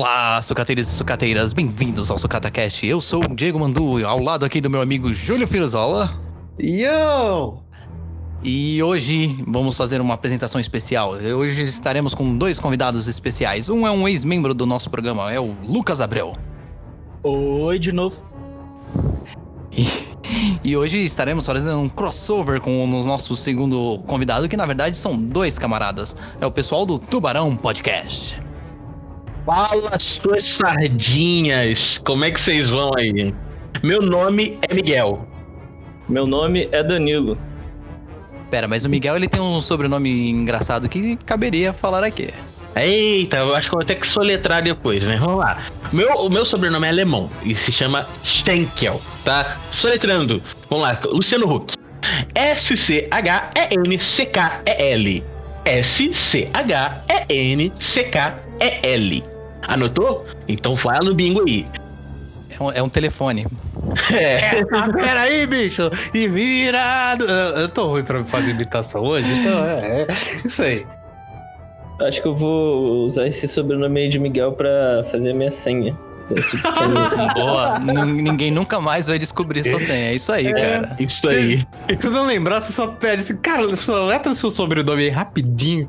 Olá, sucateiros e sucateiras, bem-vindos ao SucataCast. Eu sou o Diego Mandu, ao lado aqui do meu amigo Júlio Firozola. Yo! E hoje vamos fazer uma apresentação especial. Hoje estaremos com dois convidados especiais. Um é um ex-membro do nosso programa, é o Lucas Abreu. Oi, de novo. E, e hoje estaremos fazendo um crossover com o nosso segundo convidado, que na verdade são dois camaradas. É o pessoal do Tubarão Podcast. Fala suas sardinhas, como é que vocês vão aí? Meu nome é Miguel. Meu nome é Danilo. Pera, mas o Miguel ele tem um sobrenome engraçado que caberia falar aqui. Eita, eu acho que eu vou ter que soletrar depois, né? Vamos lá. Meu, o meu sobrenome é alemão e se chama Schenkel, tá? Soletrando. Vamos lá, Luciano Huck. S-C-H-E-N-C-K-E-L. S-C-H-E-N-C-K-E-L. Anotou? Então fala no bingo aí. É um, é um telefone. É. Ah, peraí, bicho! E virado! Eu, eu tô ruim pra fazer imitação hoje, então é, é isso aí. Acho que eu vou usar esse sobrenome aí de Miguel pra fazer minha senha. Boa, N- ninguém nunca mais vai descobrir sua senha. É isso aí, cara. Isso aí. Se você não lembrar, você só pede assim, cara, só letra seu sobrenome aí rapidinho.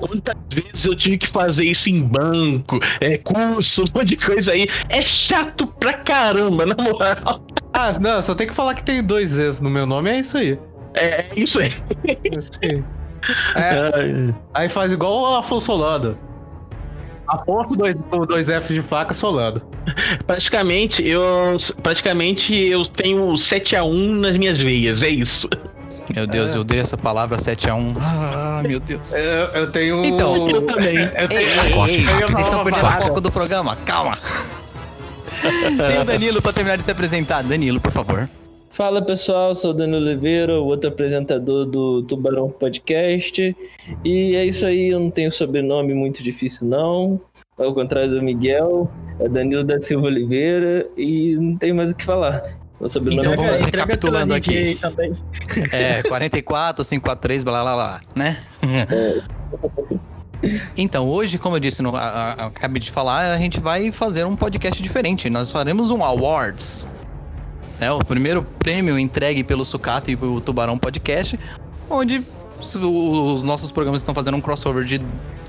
Quantas vezes eu tive que fazer isso em banco, é curso, um monte de coisa aí. É chato pra caramba, na moral. Ah, não, só tem que falar que tem dois Z's no meu nome, é isso aí. É isso aí. É isso aí. É, aí faz igual o Afonso Solano. Afonso dois, dois Fs de faca Solano. Praticamente eu praticamente eu tenho 7 a 1 nas minhas veias, é isso. Meu Deus, eu dei essa palavra 7x1. Ah, meu Deus. Eu, eu tenho. Então, eu também. Eu Ei, tenho. ei, ei, eu ia vocês estão perdendo o foco do programa, calma. Tem o Danilo pra terminar de se apresentar. Danilo, por favor. Fala pessoal, sou o Danilo Oliveira, o outro apresentador do Tubarão Podcast. E é isso aí, eu não tenho sobrenome muito difícil não. Ao contrário do Miguel, é Danilo da Silva Oliveira e não tem mais o que falar. Então é vamos Gaia. recapitulando aqui. É, 44, 543, blá blá blá, né? Então, hoje, como eu disse, no, a- a- acabei de falar, a gente vai fazer um podcast diferente. Nós faremos um Awards. É, o primeiro prêmio entregue pelo Sucata e pelo Tubarão Podcast, onde os nossos programas estão fazendo um crossover de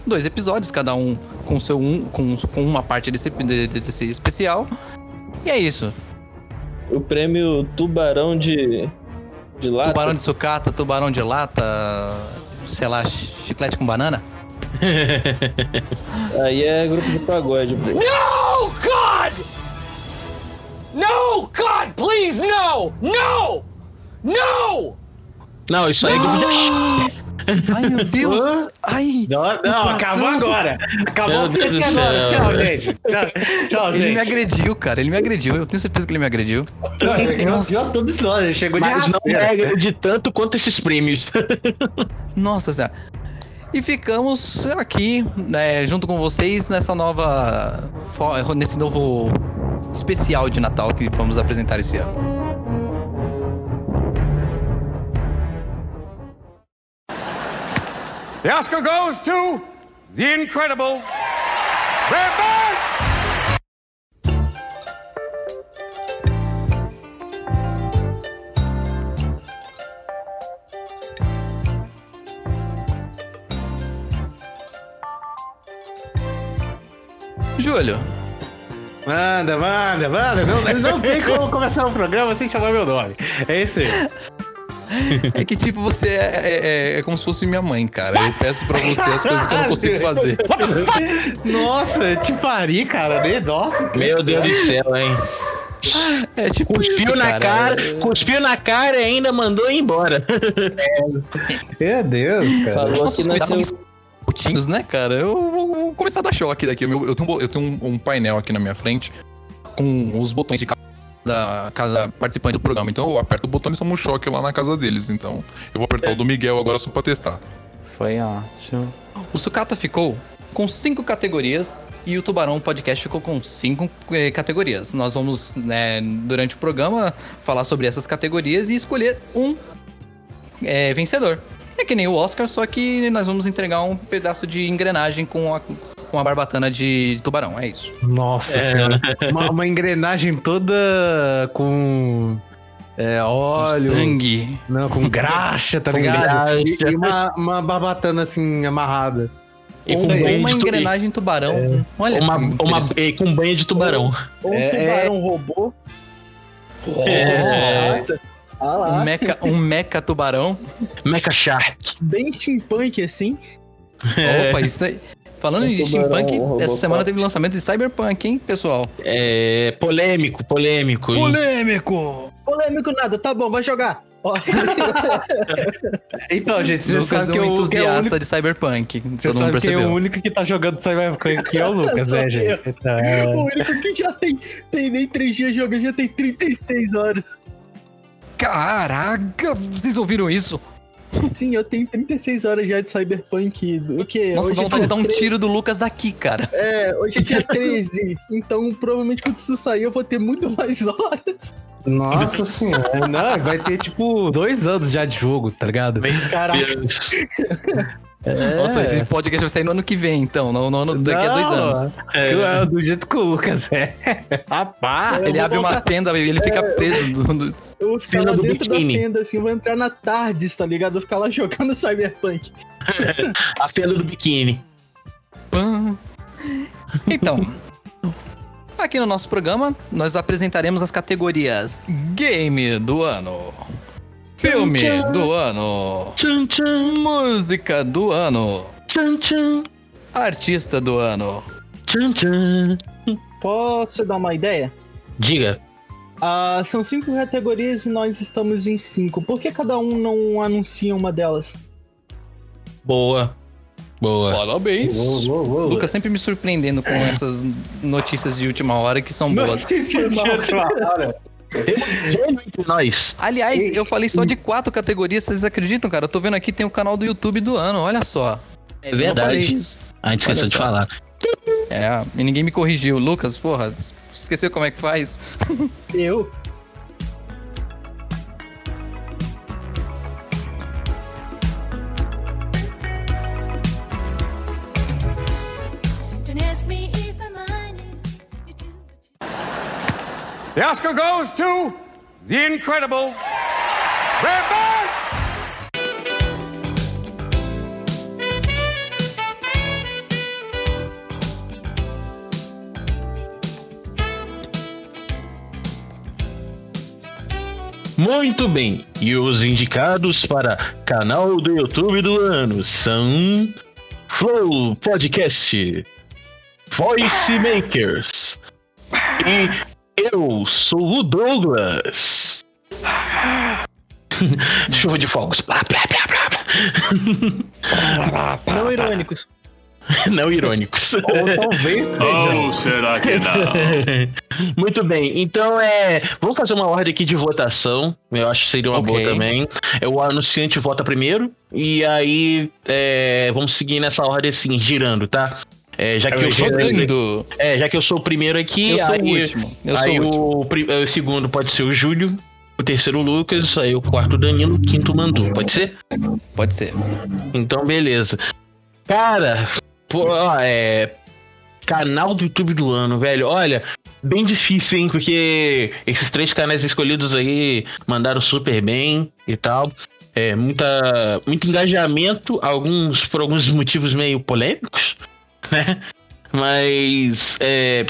dois episódios, cada um com seu um, com, com uma parte desse, de- desse especial. E é isso. O prêmio Tubarão de, de lata. Tubarão de sucata, tubarão de lata, sei lá, chiclete com banana. Aí é grupo de pagode. No, God! No, God, please, no! No! No! Não, isso aí é grupo de Ai, meu Deus! Ai! Não, não acabou agora. Acabou do agora. Tchau, gente. Tchau, tchau Ele me gente. agrediu, cara. Ele me agrediu. Eu tenho certeza que ele me agrediu. Não, ele. Nossa. todos nós. Ele chegou de Mas não é de tanto quanto esses prêmios. Nossa senhora. E ficamos aqui, né, junto com vocês nessa nova. nesse novo especial de Natal que vamos apresentar esse ano. The Oscar goes to The Incredibles. Brad Bird! Júlio, Manda, manda, manda. Não, não tem como começar um programa sem chamar meu nome. É isso aí. É que tipo, você é, é- é como se fosse minha mãe, cara. Eu peço pra você as coisas que eu não consigo fazer. Nossa, te pari, cara. Nossa. que Meu Deus do céu, hein? É tipo isso, Cuspiu na cara. cara, cuspiu na cara e ainda mandou ir embora. Meu Deus, cara. Falou que Nossos nasceu. curtinhos, né, cara? Eu vou, começar a dar choque daqui. Eu, tenho, um eu tenho um, um painel aqui na minha frente com os botões de cada, cada participante do programa. Então eu aperto o botão e somo um choque lá na casa deles. Então eu vou apertar o do Miguel agora só pra testar. Foi ótimo. O Sucata ficou com cinco categorias e o Tubarão Podcast ficou com cinco eh, categorias. Nós vamos, né, durante o programa, falar sobre essas categorias e escolher um eh, vencedor. É que nem o Oscar, só que nós vamos entregar um pedaço de engrenagem com, a- com uma barbatana de tubarão, é isso. Nossa senhora. Uma, uma engrenagem toda com. É, óleo. Sangue. Não, com graxa, tá Com ligado? E, graxa. e uma, uma barbatana assim, amarrada. E Ou com banho uma tu- engrenagem tubarão. Olha, Uma, uma, e com banho de tubarão. Ou um É, tubarão robô. É. Ah lá. um meca, um meca tubarão. Mecha Shark. Bem steampunk assim. Opa, isso aí. Falando de steampunk, essa semana teve lançamento de Cyberpunk, hein, pessoal? É, polêmico, polêmico. hein? Polêmico! Polêmico nada, tá bom, vai jogar. Ó, Então, gente, você Lucas é que um eu, é o entusiasta único, de Cyberpunk. você Todo mundo que é percebeu. o único que tá jogando Cyberpunk aqui é o Lucas, né, gente? Então, é... o único que já tem, tem nem 3 dias jogando, já tem 36 horas. Caraca, vocês ouviram isso? Sim, eu tenho 36 horas já de Cyberpunk. O quê? Nossa, hoje dá é vontade de dar um 13. tiro do Lucas daqui, cara. É, hoje é dia 13. então, provavelmente quando isso sair, eu vou ter muito mais horas. Nossa senhora. Não, vai ter tipo dois anos já de jogo, tá ligado? Caraca. Deus. Nossa, É. esse podcast vai sair no ano que vem, então. No, no ano- daqui a dois anos. que é do jeito que o Lucas é. Rapaz! Ele abre uma fenda e ele fica preso. do- do- Eu vou ficar Fenda lá do dentro da biquíni. fenda, assim, eu vou entrar na tarde, tá ligado? Eu vou ficar lá jogando Cyberpunk. A fenda do biquíni. Pã. Então, aqui no nosso programa, nós apresentaremos as categorias Game do Ano, Filme do Ano, Tchan, tchan, Música do Ano, Artista do Ano. tchan, tchan. Posso dar uma ideia? Diga. Ah, são cinco categorias e nós estamos em cinco. Por que cada um não anuncia uma delas? Boa. Boa. Parabéns. Lucas sempre me surpreendendo com essas notícias de última hora que são boas. Gênio entre nós. Aliás, eu falei só de quatro categorias, vocês acreditam, cara? Eu tô vendo aqui, tem o canal do YouTube do ano, olha só. É Eu verdade. A gente esqueceu de falar. É, e ninguém me corrigiu. Lucas, porra, esqueceu como é que faz? Eu? The Oscar goes to The Incredibles. Red Muito bem. E os indicados para canal do YouTube do ano são Flow Podcast, Voice Makers e eu sou o Douglas. Chuva de fogos. Blá, blá, blá, blá, blá. Não irônicos. Não irônicos. Ou talvez Oh, será que não? Muito bem, então é. Vamos fazer uma ordem aqui de votação. Eu acho que seria uma Ok. boa também. É, O anunciante vota primeiro. E aí é, vamos seguir nessa ordem assim, girando, tá? É, já, que eu sou, Rodando. é, já que eu sou o primeiro aqui. Eu sou aí, o último. Eu aí sou o último. o, pri- o segundo pode ser o Júlio. O terceiro o Lucas, aí o quarto o Danilo, o quinto o Mandu, pode ser? Pode ser. Então, beleza. Cara, pô, ó, é. Canal do YouTube do ano, velho. Olha, bem difícil, hein? Porque esses três canais escolhidos aí mandaram super bem e tal. É, muita, muito engajamento, alguns por alguns motivos meio polêmicos, né? Mas é,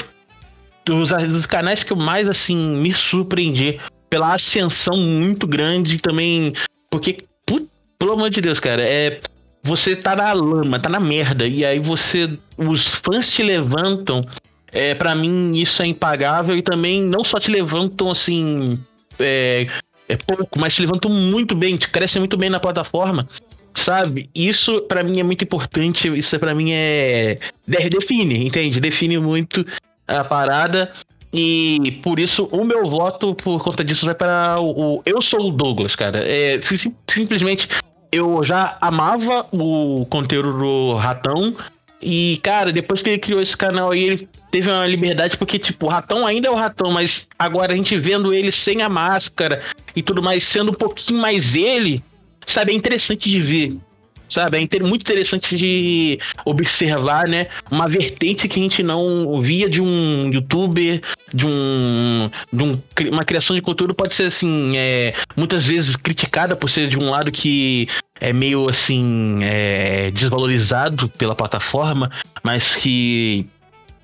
dos, dos canais que eu mais assim me surpreendi pela ascensão muito grande também, porque put- pelo amor de Deus, cara, é você tá na lama, tá na merda e aí você os fãs te levantam. É, para mim isso é impagável e também não só te levantam assim é, é pouco, mas te levantam muito bem, te crescem muito bem na plataforma. Sabe? Isso pra mim é muito importante. Isso pra mim é. de- Define, entende? Define muito a parada. E por isso o meu voto por conta disso vai para o, o- Eu sou o Douglas, cara. É, sim- simplesmente eu já amava o conteúdo do Ratão. E, cara, depois que ele criou esse canal aí, ele teve uma liberdade, porque, tipo, o Ratão ainda é o Ratão, mas agora a gente vendo ele sem a máscara e tudo mais, sendo um pouquinho mais ele, sabe? É interessante de ver. Sabe? É muito interessante de observar, né? Uma vertente que a gente não via de um youtuber, de um. De um uma criação de conteúdo pode ser assim, é, muitas vezes criticada por ser de um lado que é meio assim. é, desvalorizado pela plataforma, mas que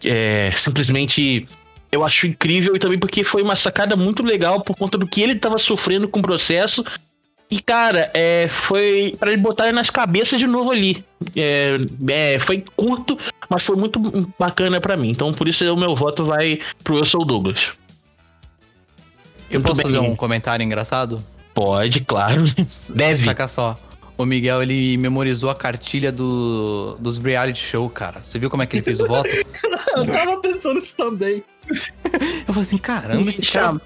é, simplesmente eu acho incrível e também porque foi uma sacada muito legal por conta do que ele tava sofrendo com o processo. E, cara, é, foi para ele botar nas cabeças de novo ali. É, é, foi curto, mas foi muito bacana pra mim. Então, por isso, o meu voto vai pro Eu Sou o Douglas. Eu Muito posso bem. fazer um comentário engraçado? Pode, claro. Deve. Saca só. O Miguel, ele memorizou a cartilha do, dos reality show, cara. Você viu como é que ele fez o voto? Eu tava pensando nisso também. Eu falei assim, caramba, esse cara...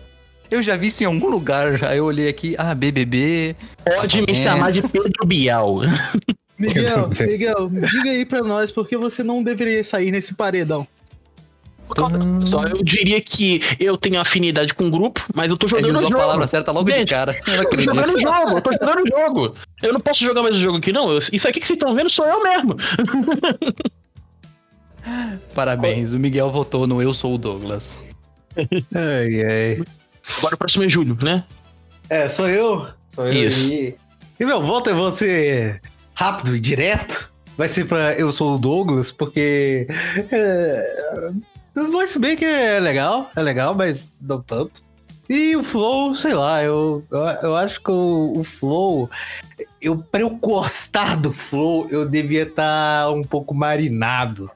Eu já vi isso em algum lugar, já. Eu olhei aqui, ah, BBB... Pode me chamar de Pedro Bial. Miguel, Miguel, diga aí pra nós por que você não deveria sair nesse paredão. Só eu diria que eu tenho afinidade com o grupo, mas eu tô Ele jogando usou o a jogo. palavra certa logo de Gente, cara. Eu tô jogando jogo, eu tô jogando o jogo. Eu não posso jogar mais o jogo aqui, não. Eu- isso aqui que vocês estão vendo sou eu mesmo. Parabéns, o Miguel votou no Eu Sou o Douglas. Ai, ai. Agora o próximo é Júlio, né? É, sou eu. Sou eu. Isso. E, e meu voto vai ser rápido e direto. Vai ser pra Eu Sou o Douglas, porque. É, vai se bem que é legal, é legal, mas não tanto. E o Flow, sei lá, eu, eu, eu acho que o, o Flow. Eu, pra eu gostar do Flow, eu devia estar um pouco marinado.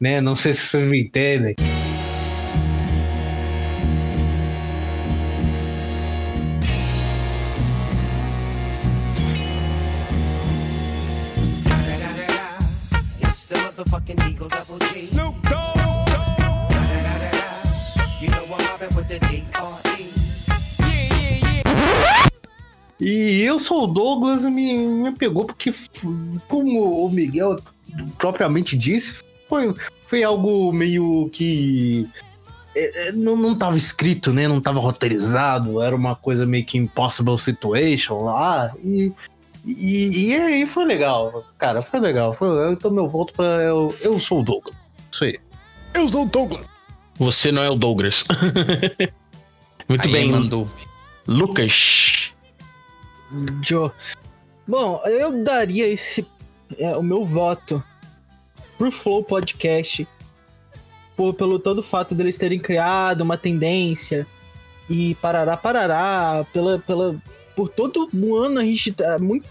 Né? Não sei se vocês me entendem. E eu sou o Douglas me, me pegou porque, como o Miguel propriamente disse, foi, foi algo meio que. é, é, não, não tava escrito, né? Não tava roteirizado, era uma coisa meio que impossible situation lá. E, e, e aí foi legal, cara, foi legal. Foi legal. Então meu voto pra eu, eu sou o Douglas. Isso aí. Eu sou o Douglas. Você não é o Douglas. Muito Aí bem, mandou. Lucas. Joe. Bom, eu daria esse é, o meu voto pro Flow Podcast por, pelo todo o fato deles terem criado uma tendência e parará, parará, pela, pela, por todo o ano a gente tá muito,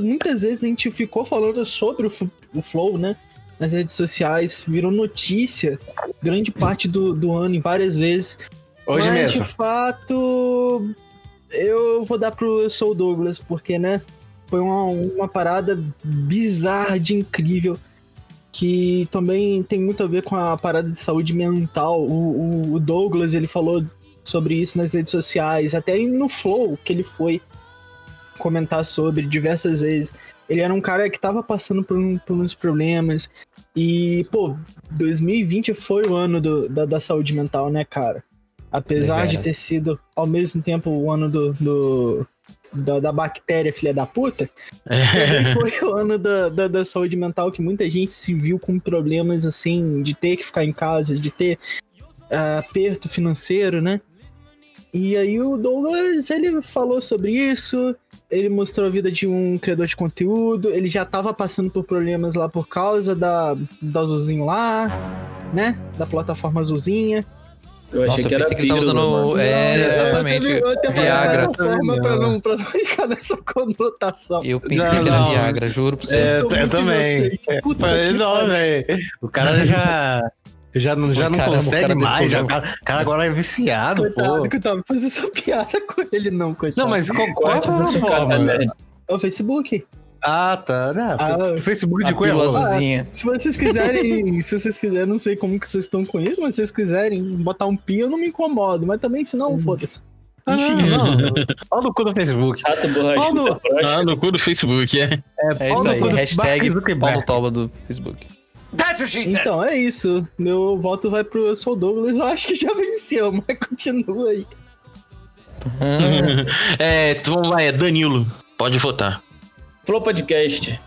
muitas vezes a gente ficou falando sobre o, o Flow, né? Nas redes sociais, virou notícia grande parte do, do ano, em várias vezes. Hoje Mas, mesmo. de fato, eu vou dar pro Eu Sou Douglas, porque, né? Foi uma, uma parada bizarra de incrível. Que também tem muito a ver com a parada de saúde mental. O, o- o Douglas, ele falou sobre isso nas redes sociais, até no Flow que ele foi comentar sobre diversas vezes. Ele era um cara que tava passando por, um- por uns problemas. E, pô, 2020 foi o ano do- da, da saúde mental, né, cara? Apesar de ter sido ao mesmo tempo o ano do, do- da, da bactéria filha da puta, também foi o ano da, da, da saúde mental que muita gente se viu com problemas assim, de ter que ficar em casa, de ter ah, aperto financeiro, né? E aí o Douglas, ele falou sobre isso, ele mostrou a vida de um criador de conteúdo, ele já tava passando por problemas lá por causa da, da Azulzinho lá, né? Da plataforma Azulzinha. Eu achei Nossa, eu que era pensei que ele tava usando. mano. É, exatamente. Eu Viagra. dessa forma pra não, pra não ficar nessa conotação. Eu pensei Não, que era não. Viagra, juro pra vocês. É, eu muito também. É, Puta que não, pariu. velho. O cara já. Já não, já não Caramba, o consegue cara mais. Já, cara, o cara agora é viciado, Coitado, pô. coitado, fazer essa piada com ele não, coitado. Não, mas qual, qual é a plataforma? É o Facebook. Ah, tá. Não, Ah, Facebook de A pílula Cuiabá. azulzinha. Se vocês quiserem, se vocês quiserem, não sei como que vocês estão com isso, mas se vocês quiserem botar um pi, eu não me incomodo. Mas também, se não, foda-se. Ah, Enfim, não. Olha no cu do Facebook. Rato Paulo- borrachudo frouxa. Ah, no cu do Facebook, é. É isso Paulo aí. no Hashtag. Paulo Toba do Facebook. Então é isso. Meu voto vai pro Eu Sou Douglas. Eu acho que já venceu, mas continua aí. é, então vai, é Danilo. Pode votar. Flow Podcast.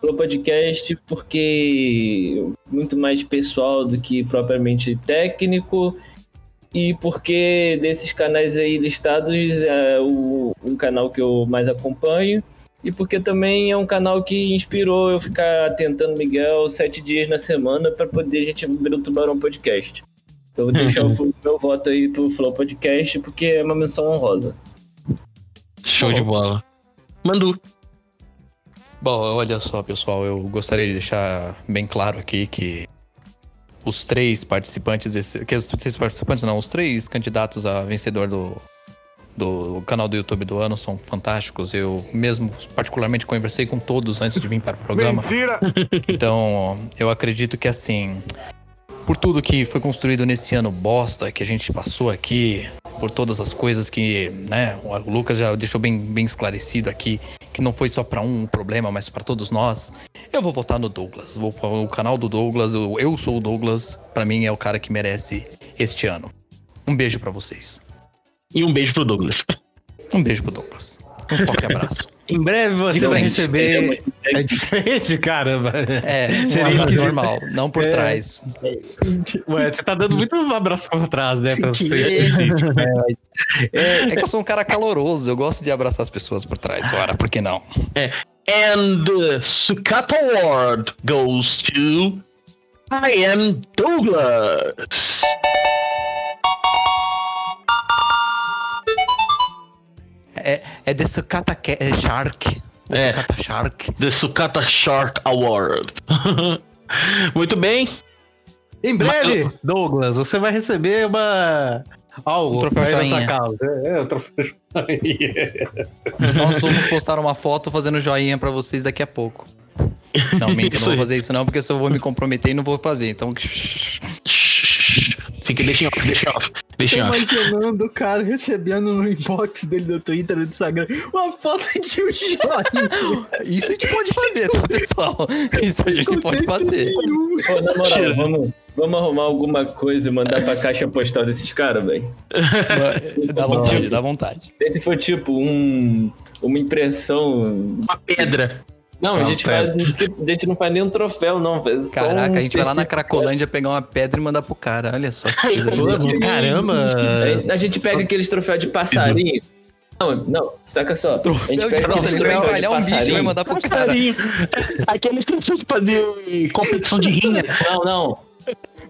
Flow Podcast porque muito mais pessoal do que propriamente técnico e porque desses canais aí listados é o, um canal que eu mais acompanho e porque também é um canal que inspirou eu ficar tentando Miguel sete dias na semana para poder a gente abrir o Tubarão Podcast. Então eu vou deixar o meu voto aí pro Flow Podcast porque é uma menção honrosa. Show de bola. Mandu. Bom, olha só, pessoal, eu gostaria de deixar bem claro aqui que os três participantes desse. Que os três participantes, não, os três candidatos a vencedor do, do canal do YouTube do ano são fantásticos. Eu mesmo, particularmente, conversei com todos antes de vir para o programa. Mentira! Então, eu acredito que assim, por tudo que foi construído nesse ano bosta que a gente passou aqui, por todas as coisas que, né, o Lucas já deixou bem, bem esclarecido aqui, que não foi só pra um problema, mas pra todos nós. Eu vou votar no Douglas. Vou o canal do Douglas, o eu sou o Douglas, pra mim é o cara que merece este ano. Um beijo pra vocês. E um beijo pro Douglas. Um beijo pro Douglas. Um forte abraço. Em breve você vai receber. É diferente, caramba. É, um Seria abraço normal, não por É. trás. Ué, você tá dando muito abraço por trás, né? Pra Que ser é? É que eu sou um cara caloroso, eu gosto de abraçar as pessoas por trás. Ora, por que não? And the Sucata Award goes to I am Douglas. É, é The Sucata Ca- é Shark. The É. Sucata Shark. The Sucata Shark Award. Muito bem. Em breve, Douglas, você vai receber uma. Algo Um troféu joinha. casa. É, o troféu joinha. Nós vamos postar uma foto fazendo joinha pra vocês daqui a pouco. Não, Isso não vou fazer isso não, porque se eu vou me comprometer e não vou fazer. Então, Fica, deixa em off, deixa em off. Tô Deixa em off. imaginando o cara recebendo no inbox dele do Twitter e do Instagram uma foto de um joinha. isso a gente pode fazer, tá, pessoal? Isso a gente pode fazer. Pô, na moral, vamos, vamos arrumar alguma coisa e mandar pra caixa postal desses caras, velho. Dá vontade, dá vontade. Se for tipo um, uma impressão. Uma pedra. Não, a Não, gente faz. A gente não faz nenhum troféu, não. Faz só Caraca, um a gente vai lá na. Cracolândia pegar uma pedra e mandar pro cara. Olha só Caramba! A gente pega aqueles troféus de passarinho. Não, não, saca só. a gente Troféu de pega aqueles vai troféus de empalhar um bicho e vai passarinho. mandar pro cara. Aqueles fazer competição de rinha. Não, não.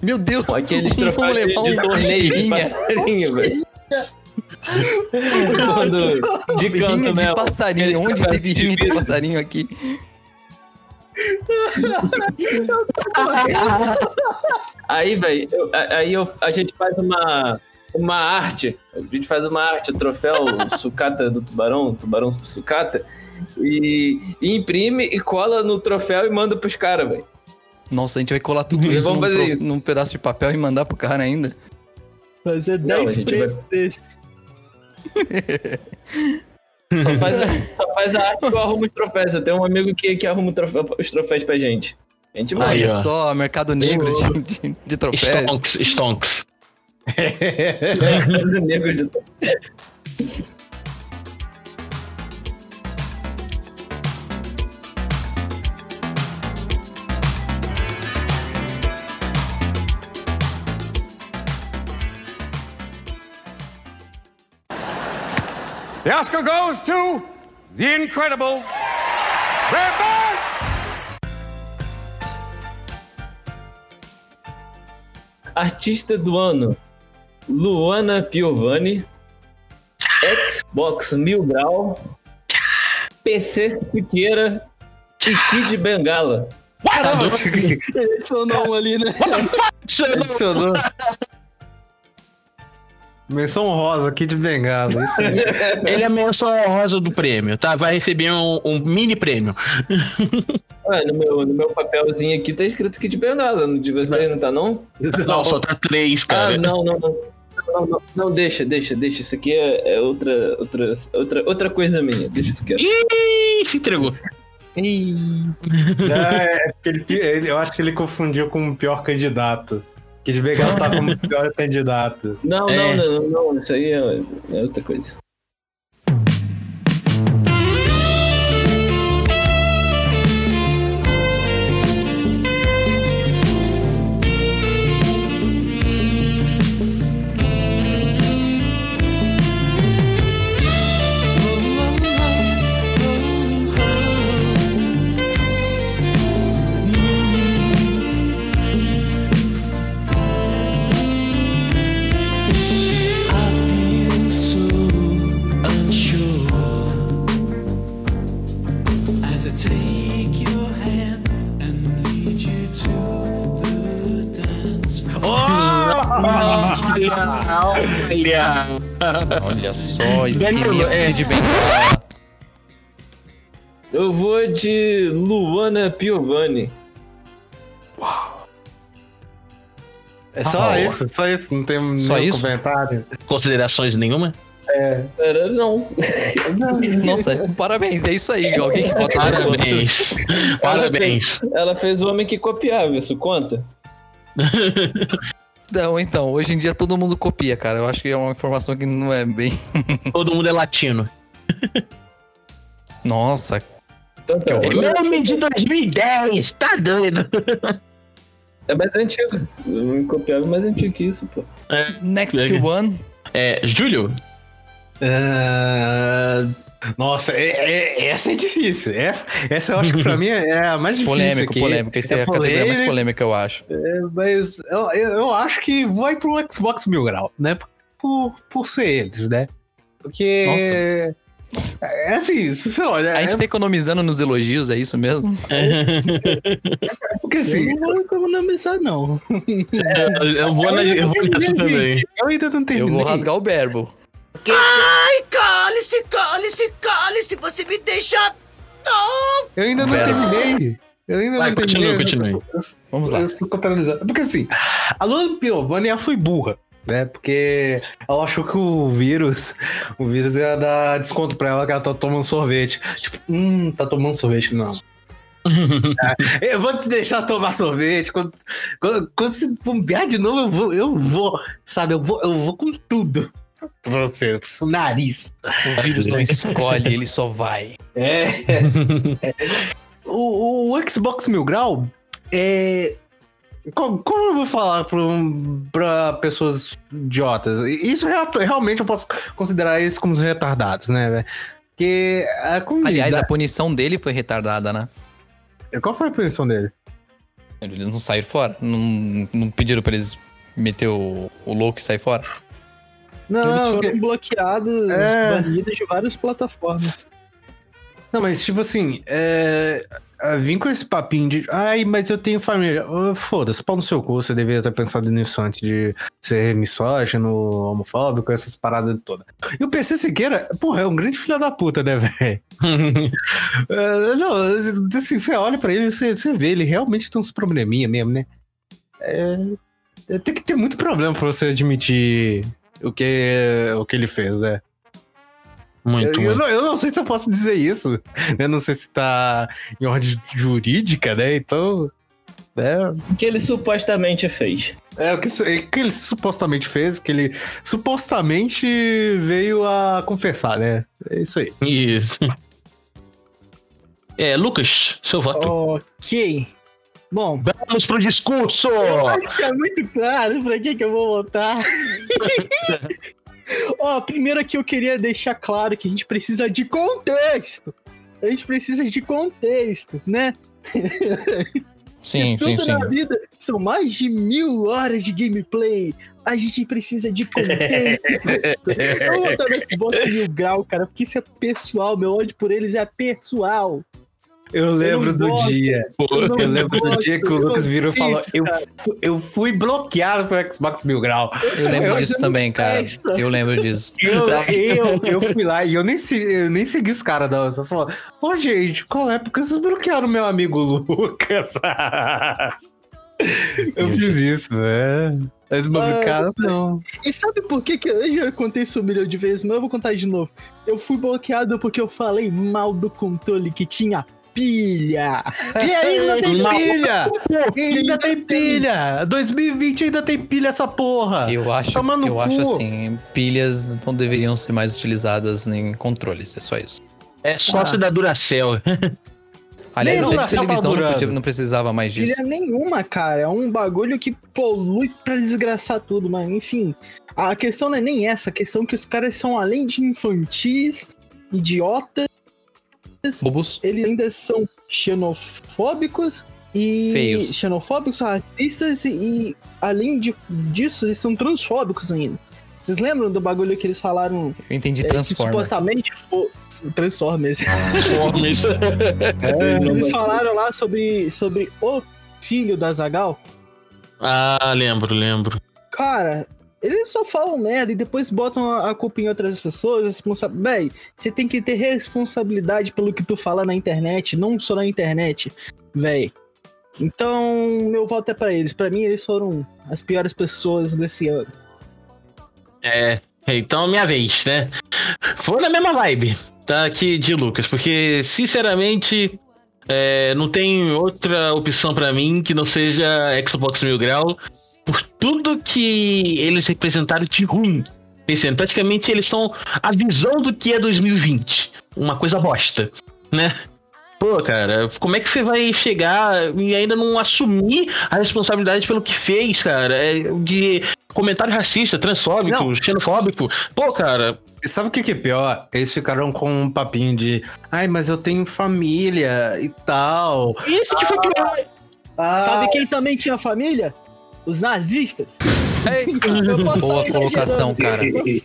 Meu Deus, Aqueles vamos troféus de, levar de um torneio de passarinho, velho. Quando, de canto, Rinha né? de passarinho. Onde teve rinha de passarinho aqui? Aí, velho, aí eu- a gente faz uma, uma arte. A gente faz uma arte, o troféu sucata do tubarão, tubarão sucata, e, e imprime e cola no troféu e manda pros caras, velho. Nossa, a gente vai colar tudo isso Vamos num, fazer tro- isso. num pedaço de papel e mandar pro cara ainda. Fazer Não, a 10 gente prêmios vai- desse. Só faz, só faz a arte que eu arrumo os troféus. Eu tenho um amigo que, que arruma troféu- os troféus pra gente. A gente vai. Olha ó. só, mercado negro de, de, de troféus. Stonks, stonks. Nego de- The Oscar goes to The Incredibles. Red Band! Artista do ano: Luana Piovani. Xbox Mil Grau. PC Siqueira. E Kid Bengala. Caramba! Ele adicionou um ali, né? Adicionou. Menção rosa aqui de bengala. Isso aí. Ele é menção honrosa do prêmio, tá? Vai receber um, um mini prêmio. Ué, no, meu, no meu papelzinho aqui tá escrito Kid Bengala. No de vocês não tá, não? Não, só tá três, Ah, cara. não, não, não. Não, não, não, deixa, deixa, deixa. Isso aqui é, é outra, outra, outra, outra coisa minha. Deixa isso quieto. Ih, se entregou. É, porque ele, ele- eu acho que ele confundiu com o pior candidato. Que de bengala tá como o pior candidato. Não, É. não, não, não. Isso aí é, é outra coisa. Olha! Só, Danilo, é. de bengala. Eu vou de Luana Piovani. É só Ah, isso, só isso, não tem Só nenhum isso? comentário. Considerações nenhuma? Era não. Nossa, parabéns, é isso aí. Alguém que Luana. Parabéns. Parabéns. Ela fez o homem que copiava, isso conta? Não, então, hoje em dia todo mundo copia, cara. Eu acho que é uma informação que não é bem. Todo mundo é latino. Nossa, Então. Que É meme de 2010, tá doido? É mais antigo. Que copiava é mais antigo que isso, pô. next É. one. É, Júlio? Ah, Nossa, é- é- essa é difícil. Essa, essa eu acho que pra mim é é a mais difícil. Polêmico, aqui. polêmico. Essa é, a categoria mais polêmica, eu acho. Mas eu, eu, eu acho que vai pro Xbox Mil Grau, né? Por, por ser eles, né? Porque. É assim, se você olha. A gente é, tá economizando nos elogios, é isso mesmo? porque assim, Eu não vou economizar, não. Eu vou, na, eu vou nessa também. eu ainda não Eu terminei. vou rasgar o verbo. Ai, cale-se, cale-se, cale-se, você me deixa. Não! Eu ainda não Pera. terminei. Eu ainda Vai, não continua, terminei. continue. Vamos lá. Eu estou contabilizando. Porque assim, a Luana Piovani ela foi burra, né? Porque ela achou que o vírus, o vírus ia dar desconto pra ela que ela tá tomando sorvete. Tipo, hum, tá tomando sorvete, não. Eu vou te deixar tomar sorvete. Quando, quando, quando você bombear de novo, eu vou, eu vou, sabe? Eu vou, eu vou com tudo você, pro seu nariz. O vírus não escolhe, ele só vai. É. o, o Xbox Mil Grau é. co- Como eu vou falar pra, pra pessoas idiotas? Isso rea- realmente eu posso considerar eles como os retardados, né, velho? Porque a comunidade. Aliás, a punição dele foi retardada, né? Qual foi a punição dele? Eles não saíram fora. Não, não pediram pra eles meter o, o louco e sair fora. Não, Eles foram bloqueados, É. banidos de várias plataformas. Não, mas tipo assim, é. ah, Vim com esse papinho de. Ai, mas eu tenho família. Ah, Foda-se, pau no seu cu, você deveria ter pensado nisso antes de ser misógino, homofóbico, essas paradas todas. E o PC Siqueira, porra, é um grande filho da puta, né, velho? É, não, assim, você olha pra ele, você, você vê, ele realmente tem uns probleminha mesmo, né? É, é, tem que ter muito problema pra você admitir o que, o que ele fez, né? Muito, Eu, eu não, eu não sei se eu posso dizer isso. Né? Não sei se tá em ordem jurídica, né? Então. É, O que ele supostamente fez. é o que, é o que ele supostamente fez, que ele supostamente veio a confessar, né? É isso aí. Isso. É, Lucas, seu voto. Ok. Bom, Vamos pro discurso! acho que é muito claro pra que, que eu vou votar. Ó, primeiro aqui eu queria deixar claro que a gente precisa de contexto. A gente precisa de contexto, né? Sim, sim, Tudo sim. na vida são mais de mil horas de gameplay. A gente precisa de contexto. eu vou botar no Xbox Mil Grau, cara, porque isso é pessoal. Meu ódio por eles é pessoal. Eu lembro não do gosto. dia. Eu Eu lembro do gosto, dia que o eu Lucas virou e falou: eu, eu fui bloqueado pro Xbox Mil Grau. Eu lembro Eu disso também, cara. Eu lembro disso. Eu, eu, eu fui lá e eu nem, eu nem segui os caras da Eu falou: Ô, gente, qual é? Porque vocês bloquearam meu amigo Lucas. eu fiz isso, é. Eles bloquearam, não. E sabe por que, que eu já contei isso um milhão de vezes, mas eu vou contar de novo. Eu fui bloqueado porque eu falei mal do controle que tinha pilha. E ainda tem pilha! Ainda tem pilha! 2020 ainda tem pilha essa porra! Eu acho, Toma no eu cu. acho assim, pilhas não deveriam ser mais utilizadas em controles, é só isso. É sócio da Duracell. Aliás, Nem até de televisão não, podia- durando. não precisava mais disso. Pilha nenhuma, cara. É um bagulho que polui pra desgraçar tudo, mas enfim. A questão não é nem essa, a questão é que os caras são, além de infantis, idiotas, Bobos. eles ainda são xenofóbicos e. Feios. Xenofóbicos, racistas e, e, além de, disso, eles são transfóbicos ainda. Vocês lembram do bagulho que eles falaram? Eu entendi é, que Transformer. supostamente foi. Transformers. Homens. Eles falaram lá sobre, sobre o filho da Zagal. Ah, lembro, lembro. Cara, eles só falam merda e depois botam a, culpa em outras pessoas. Responsa... Véi, você tem que ter responsabilidade pelo que tu fala na internet, não só na internet, véi. Então, meu voto é pra eles. Pra mim, eles foram as piores pessoas desse ano. É, então minha vez, né? Foi na mesma vibe, tá? Aqui de Lucas, porque, sinceramente, é, não tem outra opção pra mim que não seja Xbox Mil Grau, por tudo que eles representaram de ruim. Pensando, praticamente eles são a visão do que é 2020. Uma coisa bosta, né? Pô, cara, como é que você vai chegar e ainda não assumir a responsabilidade pelo que fez, cara? É, de comentário racista, transfóbico, Não. xenofóbico. Pô, cara, E sabe o que, que é pior? Eles ficaram com um papinho de ai, mas eu tenho família e tal. isso que foi pior. Ah, Sabe quem também tinha família? Os nazistas. Posso Boa colocação, cara.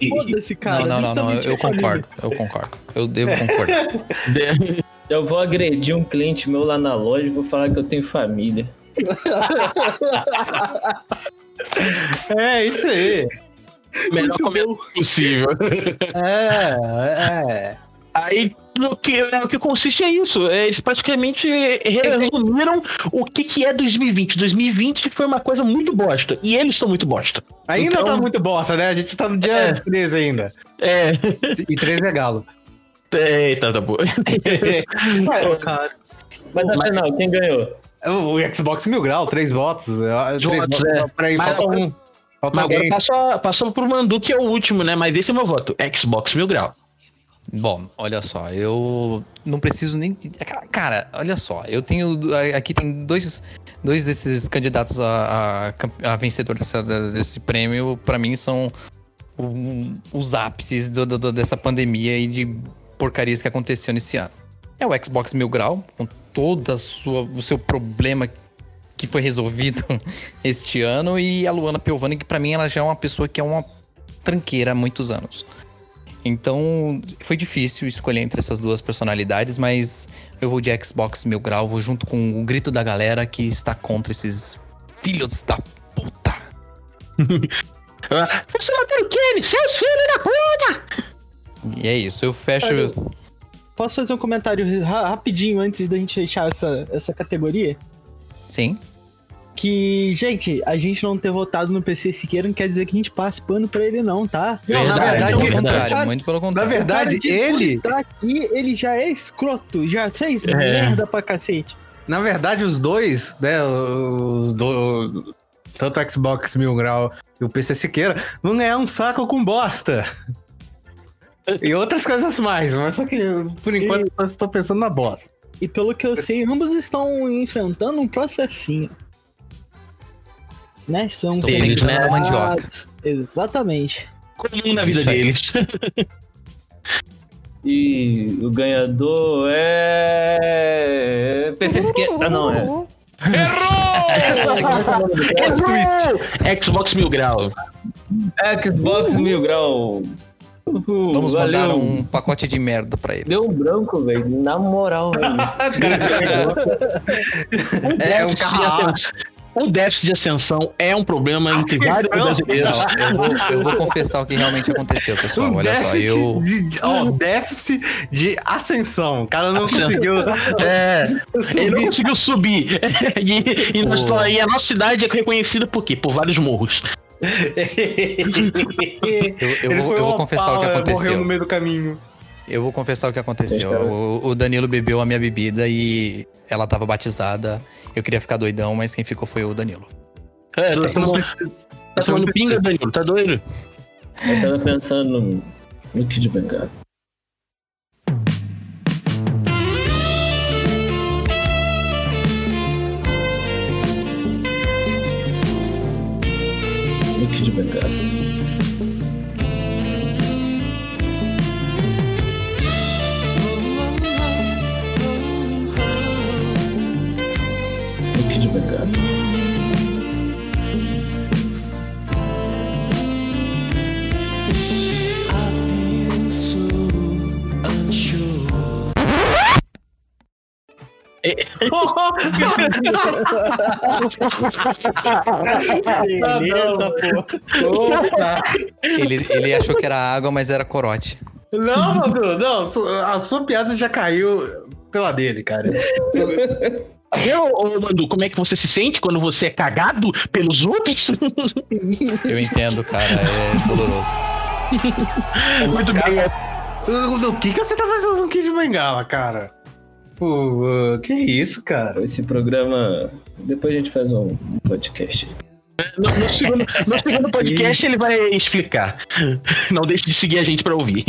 Foda-se, cara. não, não, não, não. Eu, concordo. Eu concordo. Eu devo concordar. Eu vou agredir um cliente meu lá na loja e vou falar que eu tenho família. é isso aí. Melhor comentário possível. É, é. Aí, no que, é, o que consiste é isso. É, Eles praticamente resumiram o que, que é 2020. 2020 foi uma coisa muito bosta. E eles são muito bosta. Ainda Então- tá muito bosta, né? A gente tá no dia É. 13 ainda. É. E 13 é galo. Eita, tá bom. É, cara. Mas afinal, quem ganhou? O Xbox Mil Grau, três votos. Três Votos, é. Peraí, Mas- falta um. Falta Mas agora passou, passou pro Mandu, que é o último, né? Mas esse é o meu voto. Xbox Mil Grau. Bom, olha só, eu não preciso nem. Cara, olha só, eu tenho. Aqui tem dois, dois desses candidatos a, a, a vencedor dessa- desse prêmio, pra mim, são os ápices do- do- dessa pandemia e de porcarias que aconteceu nesse ano. É o Xbox Mil Grau, com todo o seu problema que foi resolvido este ano, e a Luana Piovani, que pra mim ela já é uma pessoa que é uma tranqueira há muitos anos. Então, foi difícil escolher entre essas duas personalidades, mas eu vou de Xbox Mil Grau, vou junto com o grito da galera que está contra esses filhos da puta. Ah, Você matou o Kenny, seus filhos da puta! E é isso, eu fecho. Posso fazer um comentário ra- rapidinho antes da gente fechar essa, essa categoria? Sim. Que, gente, a gente não ter votado no PC Siqueira não quer dizer que a gente passe pano pra ele, não, tá? Não, na Verdade, verdade, muito pelo verdade. contrário, muito pelo na contrário. verdade, O cara de ele. Tá aqui, ele já é escroto, já fez É. merda pra cacete. Na verdade, os dois, né? Os dois. Tanto o Xbox Mil Grau e o PC Siqueira vão ganhar um saco com bosta. E outras coisas mais, mas só que por enquanto eu estou pensando na bosta. E pelo que eu sei, ambos estão enfrentando um processinho. Né? São Estão né? na mandioca. Exatamente. Comum na vida Isso aí. deles. E o ganhador é. PC Esquerda. Ah, não, é. Errou! Xbox Mil Grau. Xbox Mil Grau. Uhul, Vamos valeu. mandar um pacote de merda pra eles. Deu um branco, velho. Na moral, velho. É um déficit de carro. Ascensão- O déficit de ascensão é um problema entre vários Ascensão? brasileiros. Não, eu vou, eu vou confessar o que realmente aconteceu, pessoal. Olha só, eu. De, ó, déficit de ascensão. O cara não conseguiu. É, ele não conseguiu subir. e, e, e a nossa cidade é reconhecida por quê? Por vários morros. Eu, eu vou, eu vou confessar o que é, Morreu aconteceu. no meio do caminho. Eu vou confessar o que aconteceu. O, o Danilo bebeu a minha bebida e ela tava batizada. Eu queria ficar doidão, mas quem ficou foi o Danilo. É, tá tomando, tá tomando pinga, Danilo? Tá doido? Eu tava pensando no, no Kid Bengala. No Kid Bengala. Beleza, pô. Opa. Ele, ele achou que era água, mas era corote. Não, Madu, não, a sua piada já caiu pela dele, cara. Eu, ô, Mandu, como é que você se sente quando você é cagado pelos outros? Eu entendo, cara, é doloroso. Muito bem. O que, que você tá fazendo no Kid Bengala, cara? Pô, uh, que isso, cara? Esse programa. Depois a gente faz um podcast. No, no segundo, no segundo podcast ele vai explicar. Não deixe de seguir a gente pra ouvir.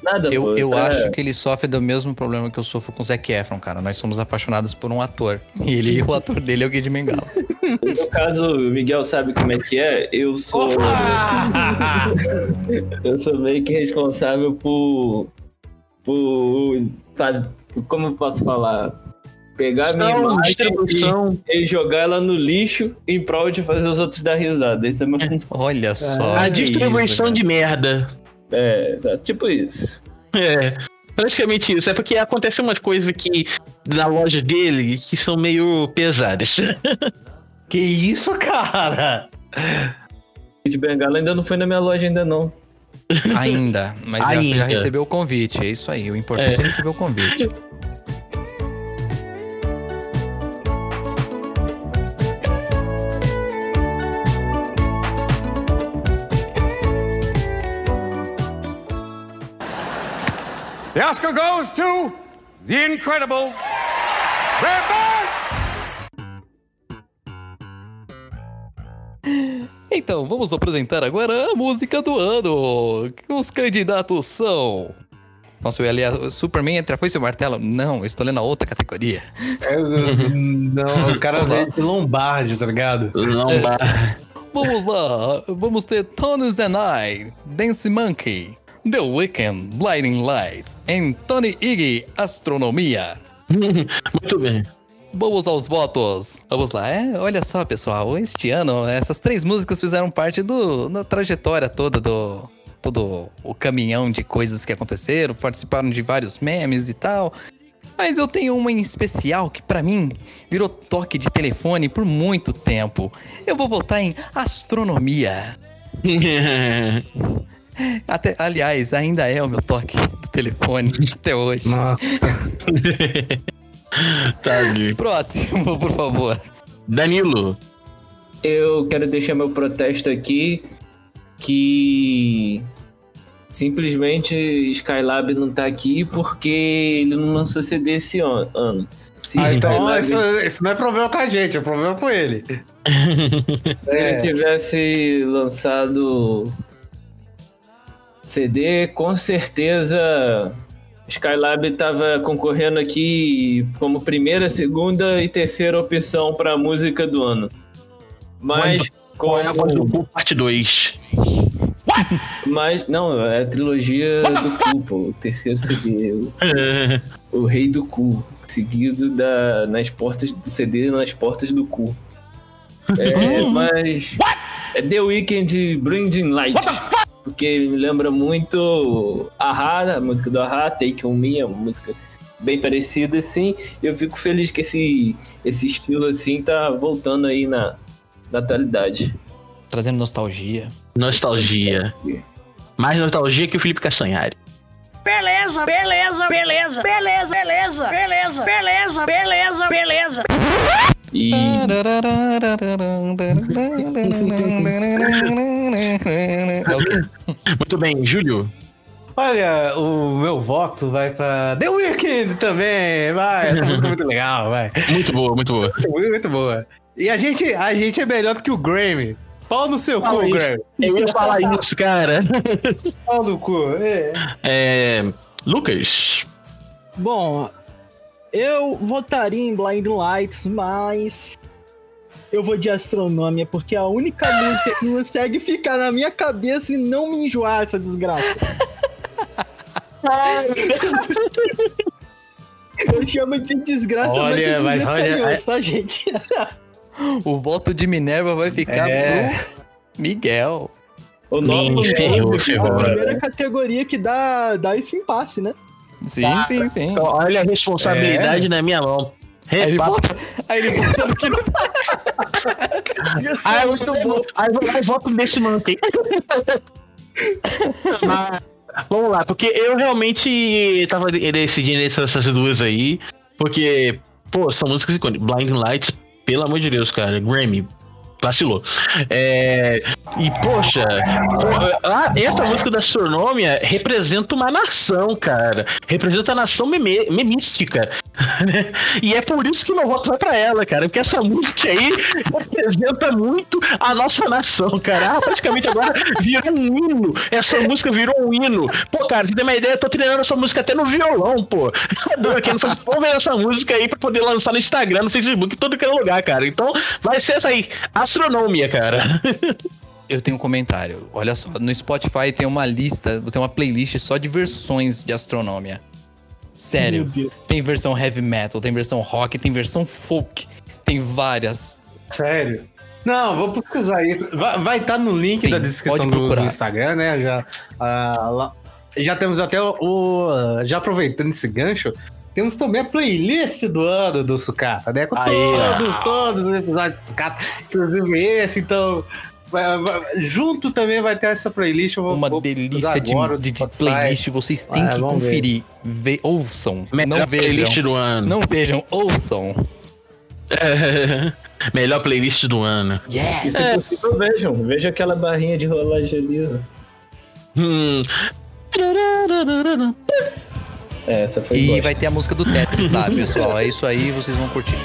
Nada, pô, Eu, eu tá- acho que ele sofre do mesmo problema que eu sofro com o Zac Efron, cara. Nós somos apaixonados por um ator. E ele, o ator dele é o Guia de Bengala. No caso, o Miguel sabe como é que é. Eu sou. eu sou meio que responsável por. por. Como eu posso falar? Pegar a minha imagem distribuição. e, e jogar ela no lixo em prol de fazer os outros dar risada. Isso é uma função. Olha só. A que distribuição isso, de merda. É, tá, tipo isso. É. Praticamente isso. É porque acontece umas coisas aqui na loja dele que são meio pesadas. Que isso, cara? De Bengala ainda não foi na minha loja, ainda não. Ainda, mas já- Já, Ainda. recebeu o convite. É isso aí. O importante é, receber o convite. The Oscar goes to The Incredibles. Red Band! Então, vamos apresentar agora a música do ano. Os candidatos são. Nossa, eu ia ler a- Superman entre a foice e o martelo. Não, eu estou lendo a outra categoria. É, não, o cara veio de Lombardi, tá ligado? Dá. Vamos lá, vamos ter Tones and I, Dance Monkey, The Weeknd, Blinding Lights, e Tony Iggy, Astronomia. Muito bem. Vamos aos votos. Vamos lá, é? Olha só, pessoal, este ano essas três músicas fizeram parte do, da trajetória toda do todo o caminhão de coisas que aconteceram, participaram de vários memes e tal. Mas eu tenho uma em especial que pra mim virou toque de telefone por muito tempo. Eu vou votar em astronomia. Até, aliás, ainda é o meu toque do telefone até hoje. Nossa. Tadinho. Próximo, por favor. Danilo. Eu quero deixar meu protesto aqui que simplesmente Skylab não tá aqui porque ele não lançou CD esse an- ano. Se Ah, então Skylab- isso, isso não é problema com a gente, é problema com ele. Se É. ele tivesse lançado CD, com certeza Skylab estava concorrendo aqui como primeira, segunda e terceira opção para música do ano. Mas Qual é a voz do cu, parte 2? mas não, é a trilogia do cu, pô, o terceiro CD, o, o Rei do Cu, seguido da nas portas do CD nas portas do cu. É, mas é The Weeknd Blinding Light. Porque me lembra muito Ahá, a música do Ahá, Take On Me, é uma música bem parecida assim. Eu fico feliz que esse, esse estilo assim tá voltando aí na, na atualidade. Trazendo nostalgia. Nostalgia. Mais nostalgia que o Felipe Castanhari. Beleza, beleza, beleza, beleza, beleza, beleza, beleza, beleza, beleza. E É o quê? Muito bem, Júlio. Olha, o meu voto vai pra The Weeknd também, vai. Essa música é muito legal, vai. Muito boa, muito boa. Muito, muito boa. E a gente, a gente é melhor do que o Grammy. Pau no seu Fala cu, isso. Grammy. Eu ia falar isso, cara. Pau no cu. É. É. Lucas. Bom, eu votaria em Blind Lights, mas eu vou de astronomia, porque é a única música que consegue ficar na minha cabeça e não me enjoar essa desgraça. Eu chamo de desgraça, Olha, mas é de mas olha, carinhoso, tá, gente? O voto de Minerva vai ficar É. pro Miguel. o nosso Me ferrou, A primeira categoria que dá, dá esse impasse, né? Sim, sim, sim. Então, olha a responsabilidade na minha mão. Aí ele bota, aí ele bota no que não tá. Ah, é muito bom. Aí eu vou lá e voto nesse manto aí. Mas, Vamos lá, porque eu realmente tava decidindo entre essas duas aí. Porque, pô, são músicas icônicas. Blinding Lights, pelo amor de Deus, cara. Grammy. Vacilou. É, e, poxa, essa música da Astronômia representa uma nação, cara. Representa a nação meme, memística. E é por isso que meu voto vai pra ela, cara. Porque essa música aí representa muito a nossa nação, cara. Ah, praticamente agora virou um hino. Essa música virou um hino. Pô, cara, você tem uma ideia? Eu tô treinando essa música até no violão, pô. Quem não faz ver essa música aí pra poder lançar no Instagram, no Facebook, em todo aquele lugar, cara. Então, vai ser essa aí. Astronomia, cara. Eu tenho um comentário. Olha só, no Spotify tem uma lista, tem uma playlist só de versões de astronomia. Sério. Tem versão heavy metal, tem versão rock, tem versão folk. Tem várias. Sério? Não, vou pesquisar isso. Vai estar no link Sim, da descrição do, Instagram, né? Já, ah, lá- já temos até o, o- Já aproveitando esse gancho, temos também a playlist do ano do Sucata, né? Com Aí, todos, todos os episódios do Sucata, inclusive esse, então. Junto também vai ter essa playlist. Eu vou, Uma vou delícia de, de- de playlist. Vocês têm Ah, que conferir. Ve- ouçam. Melhor não vejam. playlist do ano. Não vejam, ouçam. Melhor playlist do ano. Yes! Se possível, vejam. Veja aquela barrinha de rolagem ali. Hum. É, essa foi E bosta. vai ter a música do Tetris lá, pessoal. É isso aí, vocês vão curtir.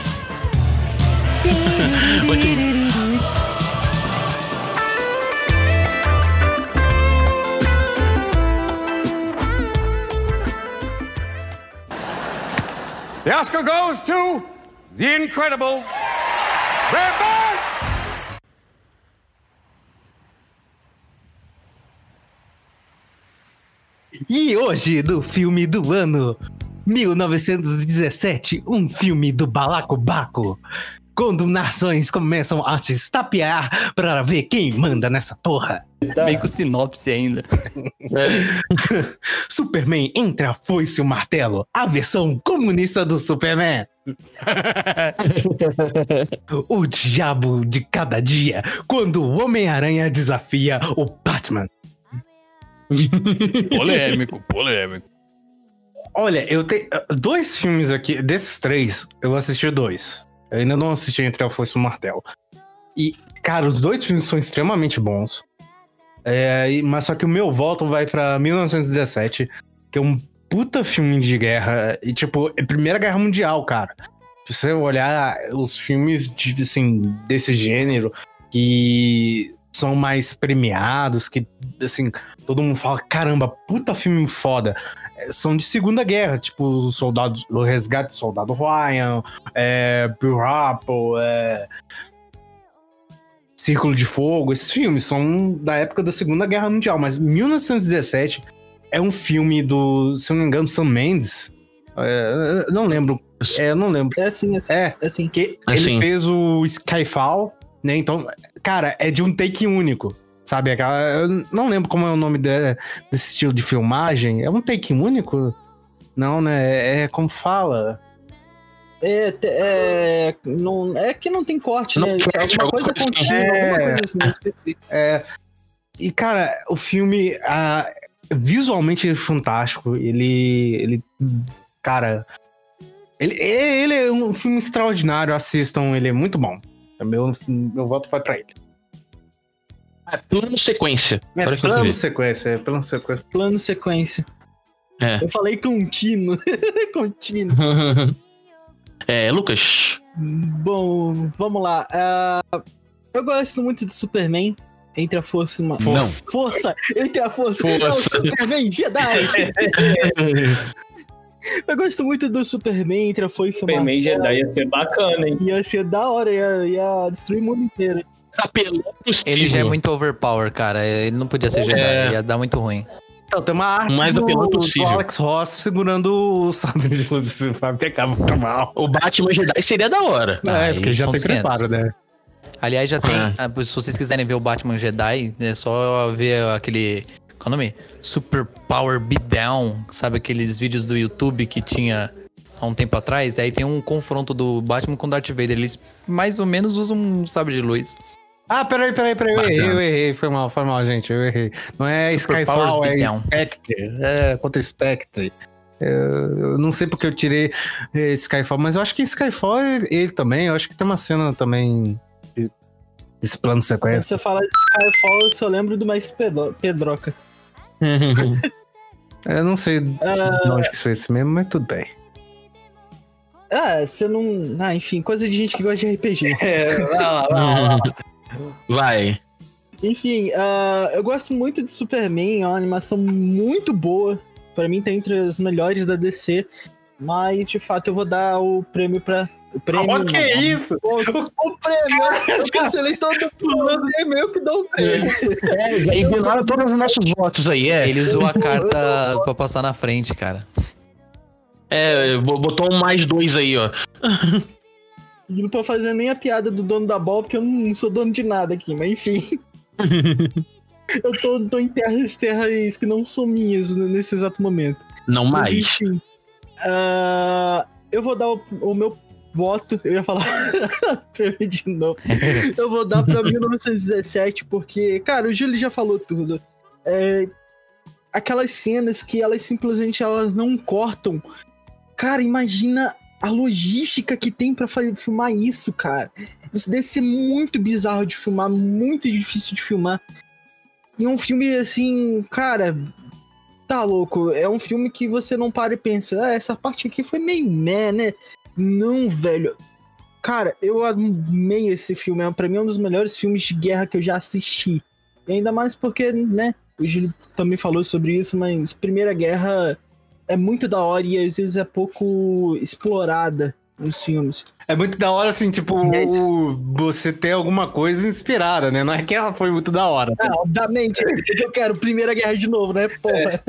The Oscar goes to The Incredibles. Red Band! E hoje, do filme do ano 1917, um filme do Balacobaco. Quando nações começam a se estapear para ver quem manda nessa porra. Meio com sinopse ainda. Superman entre a foice e o martelo, a versão comunista do Superman. o diabo de cada dia, quando o Homem-Aranha desafia o Batman. Polêmico, polêmico. Olha, eu tenho dois filmes aqui, desses três, eu assisti dois. Eu ainda não assisti Entre a Foice e o Martelo. E, cara, os dois filmes são extremamente bons. É, mas só que o meu voto vai pra 1917, que é um puta filme de guerra. E, tipo, é Primeira Guerra Mundial, cara. Se você olhar os filmes, de, assim, desse gênero, que são mais premiados, que, assim, todo mundo fala, caramba, puta filme foda. É, São de Segunda Guerra, tipo, o soldado, o resgate do soldado Ryan, é, Bill Rapple, é, Círculo de Fogo, esses filmes são da época da Segunda Guerra Mundial, mas 1917 é um filme do, se eu não me engano, Sam Mendes. É, não lembro. É, eu não lembro. É assim, é assim. É, É assim. que Assim. ele fez o Skyfall, né? Então, cara, é de um take único. Sabe? Aquela, eu não lembro como é o nome de- desse estilo de filmagem. É um take único? Não, né? É como fala. É, te- é, não, é que não tem corte, Não né? corte, alguma alguma coisa contínua, alguma É. coisa assim, eu esqueci. É, e, cara, o filme, ah, visualmente ele é fantástico. Ele. ele cara. Ele, ele é um filme extraordinário. Assistam, ele é muito bom. Meu, meu voto vai pra ele. Plano sequência. É plano sequência, é plano sequência. Plano sequência. É. Eu falei contínuo. contínuo. É, Lucas. Bom, vamos lá. Ah, eu gosto muito do Superman. Entre a força e uma. Não. Força! Entre a força! Força. Não, Superman Jedi! eu gosto muito do Superman entre a força e uma. Superman Jedi ia ser bacana, hein? Ia ser da hora, ia, ia destruir o mundo inteiro. Apelão Ele já é muito overpower, cara. Ele não podia ser Jedi, É. ia dar muito ruim. Então, tem uma arte Mais do, apelão do possível. Alex Ross segurando o sabre de luz. Vai pegar muito mal. O Batman Jedi seria da hora. Ah, é, porque já tem os 500. preparo, né? Aliás, já tem. Ah. ah, Se vocês quiserem ver o Batman Jedi, é só ver aquele Qual é o nome? Super Power Beatdown. Sabe aqueles vídeos do YouTube que tinha há um tempo atrás? Aí tem um confronto do Batman com Darth Vader. Eles mais ou menos usam um sabre de luz. Ah, peraí, peraí, peraí. Eu errei, eu errei. Foi mal, foi mal, gente. Eu errei. Não é Super Powers Skyfall, é Beatdown. Spectre. É, contra Spectre. Eu, eu não sei porque eu tirei eh, Skyfall, mas eu acho que Skyfall ele, ele também. Eu acho que tem uma cena também de- desse plano Quando sequência. você fala de Skyfall, eu só lembro do mais Pedro- Pedroca. Eu não sei de onde que isso foi esse mesmo, mas tudo bem. Ah, você não. Ah, enfim, coisa de gente que gosta de RPG. Vai. Enfim, ah, eu gosto muito de Superman, é uma animação muito boa. Pra mim tá entre as melhores da DC. Mas, de fato, eu vou dar o prêmio pra. O prêmio. Ó, que não. isso? O, o prêmio! Eu cancelei todo mundo, é meu que dá o prêmio. É, ignora todos os nossos votos aí, é. Ele usou a carta pra passar na frente, cara. É, bo- botou um mais dois aí, ó. Não pode fazer nem a piada do dono da bola, porque eu não sou dono de nada aqui, mas enfim. eu tô, tô em terras, terras que não são minhas nesse exato momento. Não Mas, mais. enfim. ah, eu vou dar o, o meu voto, eu ia falar prêmio de novo. Eu vou dar pra 1917, porque, cara, o Júlio já falou tudo. É, aquelas cenas que elas simplesmente elas não cortam. Cara, imagina a logística que tem pra fa- filmar isso, cara. Isso deve ser muito bizarro de filmar, muito difícil de filmar. E um filme assim, cara, tá louco. É um filme que você não para e pensa, ah, essa parte aqui foi meio meh, né? Não, velho. Cara, eu amei esse filme. É, pra mim, é um dos melhores filmes de guerra que eu já assisti. E ainda mais porque, né? O Júlio também falou sobre isso, mas Primeira Guerra é muito da hora e às vezes é pouco explorada nos filmes. É muito da hora, assim, tipo, É o- você ter alguma coisa inspirada, né? Não é que ela foi muito da hora. Ah, obviamente, eu quero Primeira Guerra de novo, né? Porra.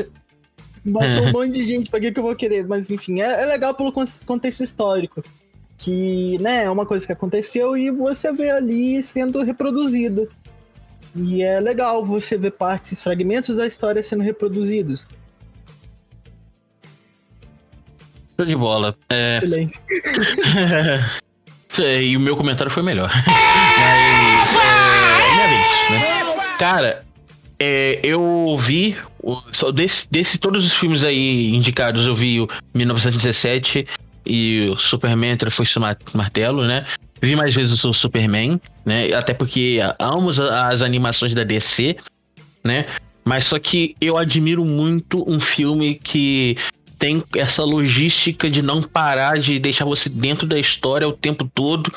Matou um monte de gente, pra que, que eu vou querer? Mas enfim, é, é legal pelo con- contexto histórico. Que, né, é uma coisa que aconteceu e você vê ali sendo reproduzida. E é legal você ver partes, fragmentos da história sendo reproduzidos. Show de bola. É, Silêncio. é, e o meu comentário foi melhor. Mas. É, minha vez, né? Cara, é, eu vi. o- só desse, desse todos os filmes aí indicados, eu vi o 1917 e o Superman Foi Mar Martelo, né? Vi mais vezes o Superman, né? Até porque amo as animações da DC, né? Mas só que eu admiro muito um filme que tem essa logística de não parar de deixar você dentro da história o tempo todo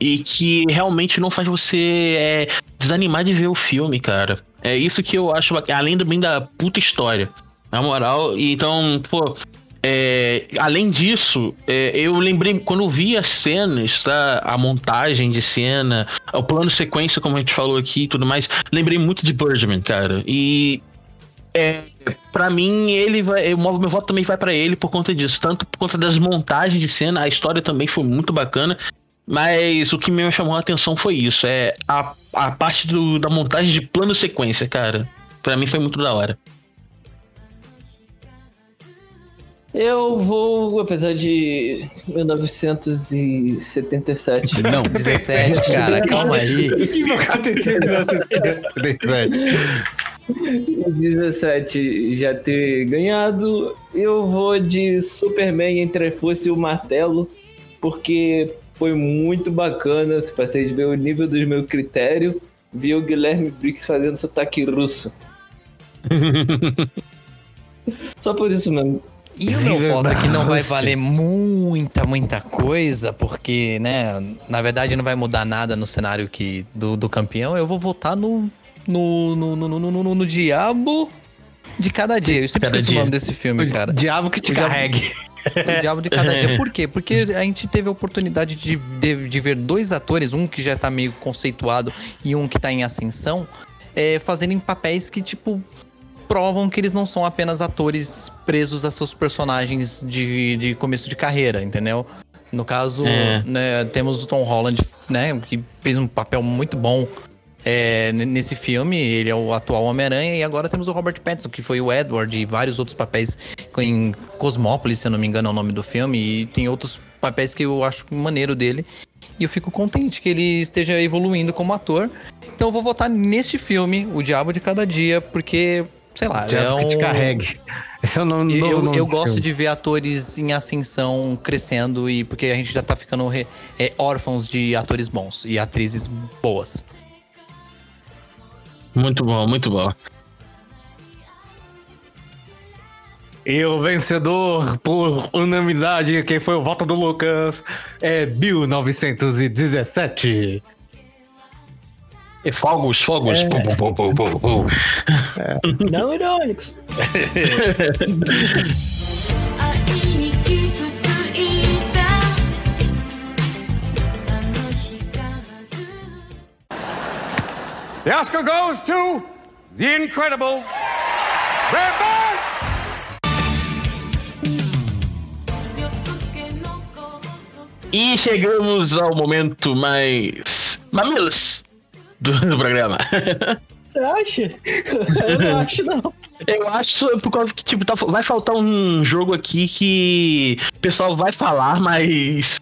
e que realmente não faz você é, desanimar de ver o filme, cara. É isso que eu acho, além também da puta história. Na moral, então, pô, é, além disso, é, eu lembrei, quando vi as cenas, tá? A montagem de cena, o plano sequência, como a gente falou aqui e tudo mais, lembrei muito de Birdman, cara. E é, para mim, ele vai. Eu, meu voto também vai pra ele por conta disso. Tanto por conta das montagens de cena, a história também foi muito bacana. Mas o que me chamou a atenção foi isso. É a, a parte do- da montagem de plano sequência, cara. Pra mim foi muito da hora. Eu vou, apesar de 1977. Não, 17, cara, calma aí. 17 já ter ganhado, eu vou de Superman entre a Força e o Martelo, porque foi muito bacana. Se passei de ver o nível do meu critério, vi o Guilherme Briggs fazendo sotaque russo. Só por isso mesmo. E o meu voto aqui não vai valer muita, muita coisa, porque, né, na verdade não vai mudar nada no cenário que, do, do campeão. Eu vou votar no no, no, no, no, no, no- no Diabo de Cada Dia. Eu sempre Cada esqueço o Dia. nome desse filme, cara. Diabo que te O diabo- carregue. O Diabo de Cada Dia. Por quê? Porque a gente teve a oportunidade de, de, de ver dois atores, um que já tá meio conceituado e um que tá em ascensão, é, fazendo em papéis que, tipo, provam que eles não são apenas atores presos a seus personagens de, de começo de carreira, entendeu? No caso, É. né, temos o Tom Holland, né, que fez um papel muito bom é, nesse filme. Ele é o atual Homem-Aranha. E agora temos o Robert Pattinson, que foi o Edward e vários outros papéis em Cosmópolis, se eu não me engano é o nome do filme. E tem outros papéis que eu acho maneiro dele. E eu fico contente que ele esteja evoluindo como ator. Então eu vou votar neste filme, O Diabo de Cada Dia, porque, sei lá, Já é que te um... carregue. Esse é o nome Eu, nome eu gosto filme. de ver atores em ascensão crescendo e porque a gente já tá ficando re- é, órfãos de atores bons e atrizes boas. Muito bom, muito bom. E o vencedor, por unanimidade, quem foi o voto do Lucas, é 1917. E fogos, fogos. Pum, pum, pum, pum, pum, pum. Não irônicos. The Oscar goes to The Incredibles. They're! E chegamos ao momento mais mamilos do, do programa. Você acha? Eu não acho, não. Eu acho por causa que, tipo, tá, vai faltar um jogo aqui que o pessoal vai falar, mas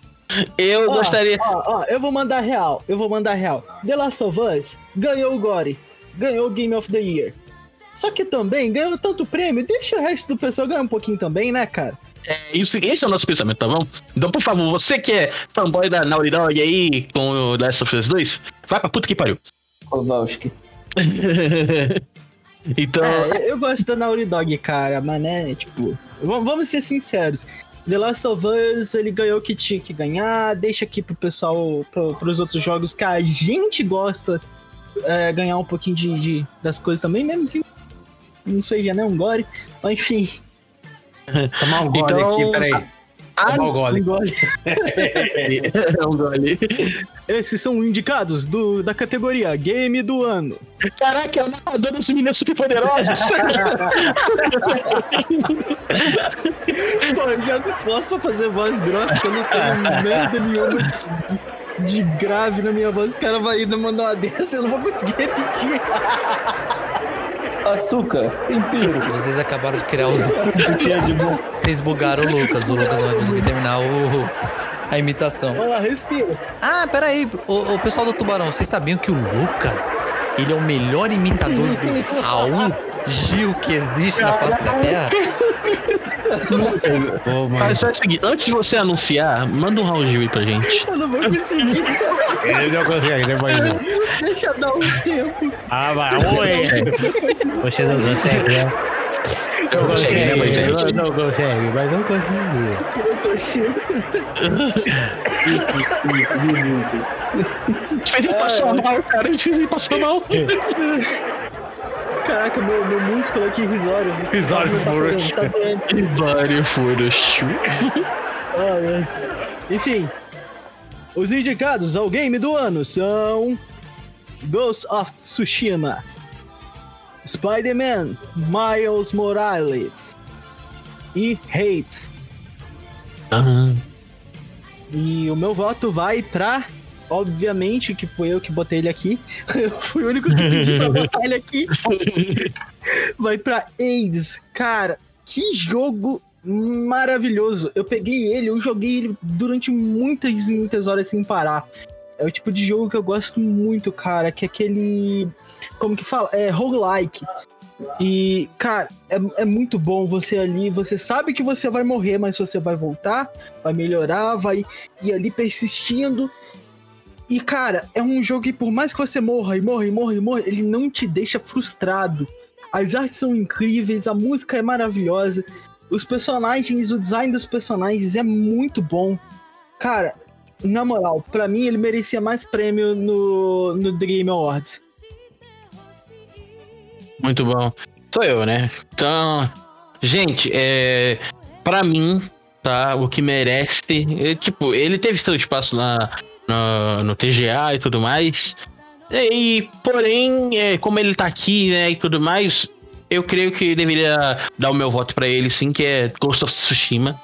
eu Ó, gostaria. Ó, ó, eu vou mandar real. Eu vou mandar real. The Last of Us ganhou o Gore. Ganhou o Game of the Year. Só que também ganhou tanto prêmio, deixa o resto do pessoal ganhar um pouquinho também, né, cara? É, isso, esse é o nosso pensamento, tá bom? Então, por favor, você que é fanboy da Naughty Dog aí com o Last of Us 2, vai pra puta que pariu. Kowalski. então. É, eu, gosto da Naughty Dog, cara, mas né, tipo, vamos ser sinceros. The Last of Us, ele ganhou o que tinha que ganhar, deixa aqui pro pessoal, pro, pros outros jogos que a gente gosta é, ganhar um pouquinho de, de- das coisas também, mesmo que não seja, né, um gore, mas enfim. Tomar um gole Então- aqui, peraí. Tomar o gole. Um gole. É um gole. Esses são indicados do, da categoria Game do Ano. Caraca, é o narrador dos meninos super poderosos. Pô, eu jogo esforço pra fazer voz grossa, que eu não tenho merda nenhuma de, de grave na minha voz. O cara vai ainda mandar uma dessa, eu não vou conseguir repetir. Açúcar, tempero. Vocês acabaram de criar o. Tudo que é de bom. Vocês bugaram o Lucas. O Lucas não vai conseguir terminar o, a imitação. Vamos lá, respira. Ah, peraí. O, o pessoal do Tubarão, vocês sabiam que o Lucas, ele é o melhor imitador do Raul Gil que existe na face da Terra? Pô, mano. Mas é o seguinte, antes de você anunciar, manda um Raul Gil aí pra gente. Eu não vou conseguir. Ele não consegue, né, mas... Deixa eu dar um tempo. Ah, mas... Oi! Você não consegue, né? Eu consegue, né, mas Eu gente? não consegue, mas eu consigo. Eu não consigo. Ele passar mal, cara. Ele passar mal. Caraca, meu, meu músculo aqui risório. Risório furos. Ah, né? Enfim, os indicados ao game do ano são Ghost of Tsushima, Spider-Man, Miles Morales e Hates. Ah, E o meu voto vai pra. Obviamente que foi eu que botei ele aqui. Eu fui o único que pedi pra botar ele aqui. Vai pra AIDS. Cara, que jogo maravilhoso. Eu peguei ele, eu joguei ele durante muitas e muitas horas sem parar. É o tipo de jogo que eu gosto muito, cara. Que é aquele. Como que fala? É roguelike. E, cara, é, é muito bom você ali. Você sabe que você vai morrer, mas você vai voltar, vai melhorar, vai ir ali persistindo. E, cara, é um jogo que por mais que você morra e morra e morra e morra, ele não te deixa frustrado. As artes são incríveis, a música é maravilhosa, os personagens, o design dos personagens é muito bom. Cara, na moral, pra mim ele merecia mais prêmio no, no Game Awards. muito bom. Sou eu, né? Então, gente, é. Pra mim, tá? O que merece. é, tipo, ele teve seu espaço na, no, no TGA e tudo mais. E, porém, é, como ele tá aqui, né, e tudo mais, eu creio que deveria dar o meu voto pra ele, sim, que é Ghost of Tsushima.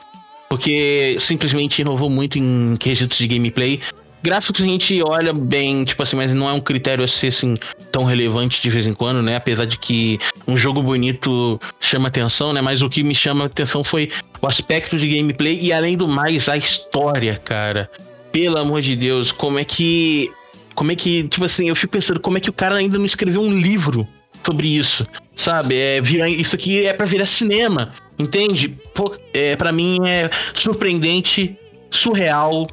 Porque simplesmente inovou muito em quesitos de gameplay. gráficos a gente olha bem, tipo assim, mas não é um critério assim, assim tão relevante de vez em quando, né? Apesar de que um jogo bonito chama atenção, né? Mas o que me chama atenção foi o aspecto de gameplay e além do mais a história, cara. Pelo amor de Deus, como é que como é que, tipo assim, eu fico pensando como é que o cara ainda não escreveu um livro sobre isso, sabe? É, vira, isso aqui é pra virar cinema, entende? Pô, é, para mim é surpreendente, surreal,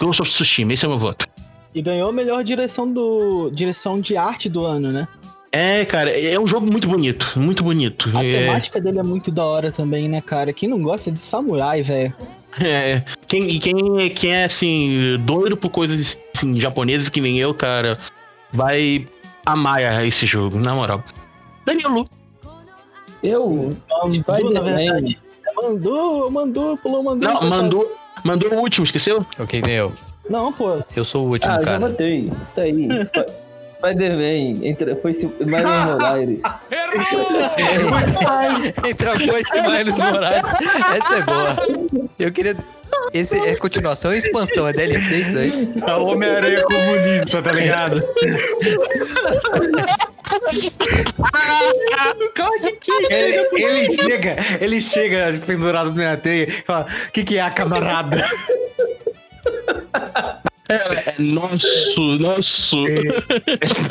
Ghost of Tsushima, esse é o meu voto. E ganhou a melhor direção do direção de arte do ano, né? É, cara, é um jogo muito bonito, muito bonito. A É, temática dele é muito da hora também, né, cara? Quem não gosta de samurai, velho? É, quem, e quem, quem é, assim, doido por coisas assim, japonesas que nem eu, cara, vai amar esse jogo, na moral. Daniel Lu. Eu, Spider-Man, verdade. Mandou, mandou, pulou, mandou. Não, mandou, mandou o último, esqueceu? Ok, vem eu. Não, pô. Eu sou o último, Ah, já cara. botei. Tá aí. Sp- Spider-Man. Foi Miles Morales. Entre a Boice e Miles Morales. Essa é boa. Eu queria. Esse é continuação ou expansão? É DLC isso aí? A Homem-Aranha comunista, tá ligado? Ele, ele chega, ele chega pendurado na teia e fala: O que, que é a camarada? É, é nosso, nosso.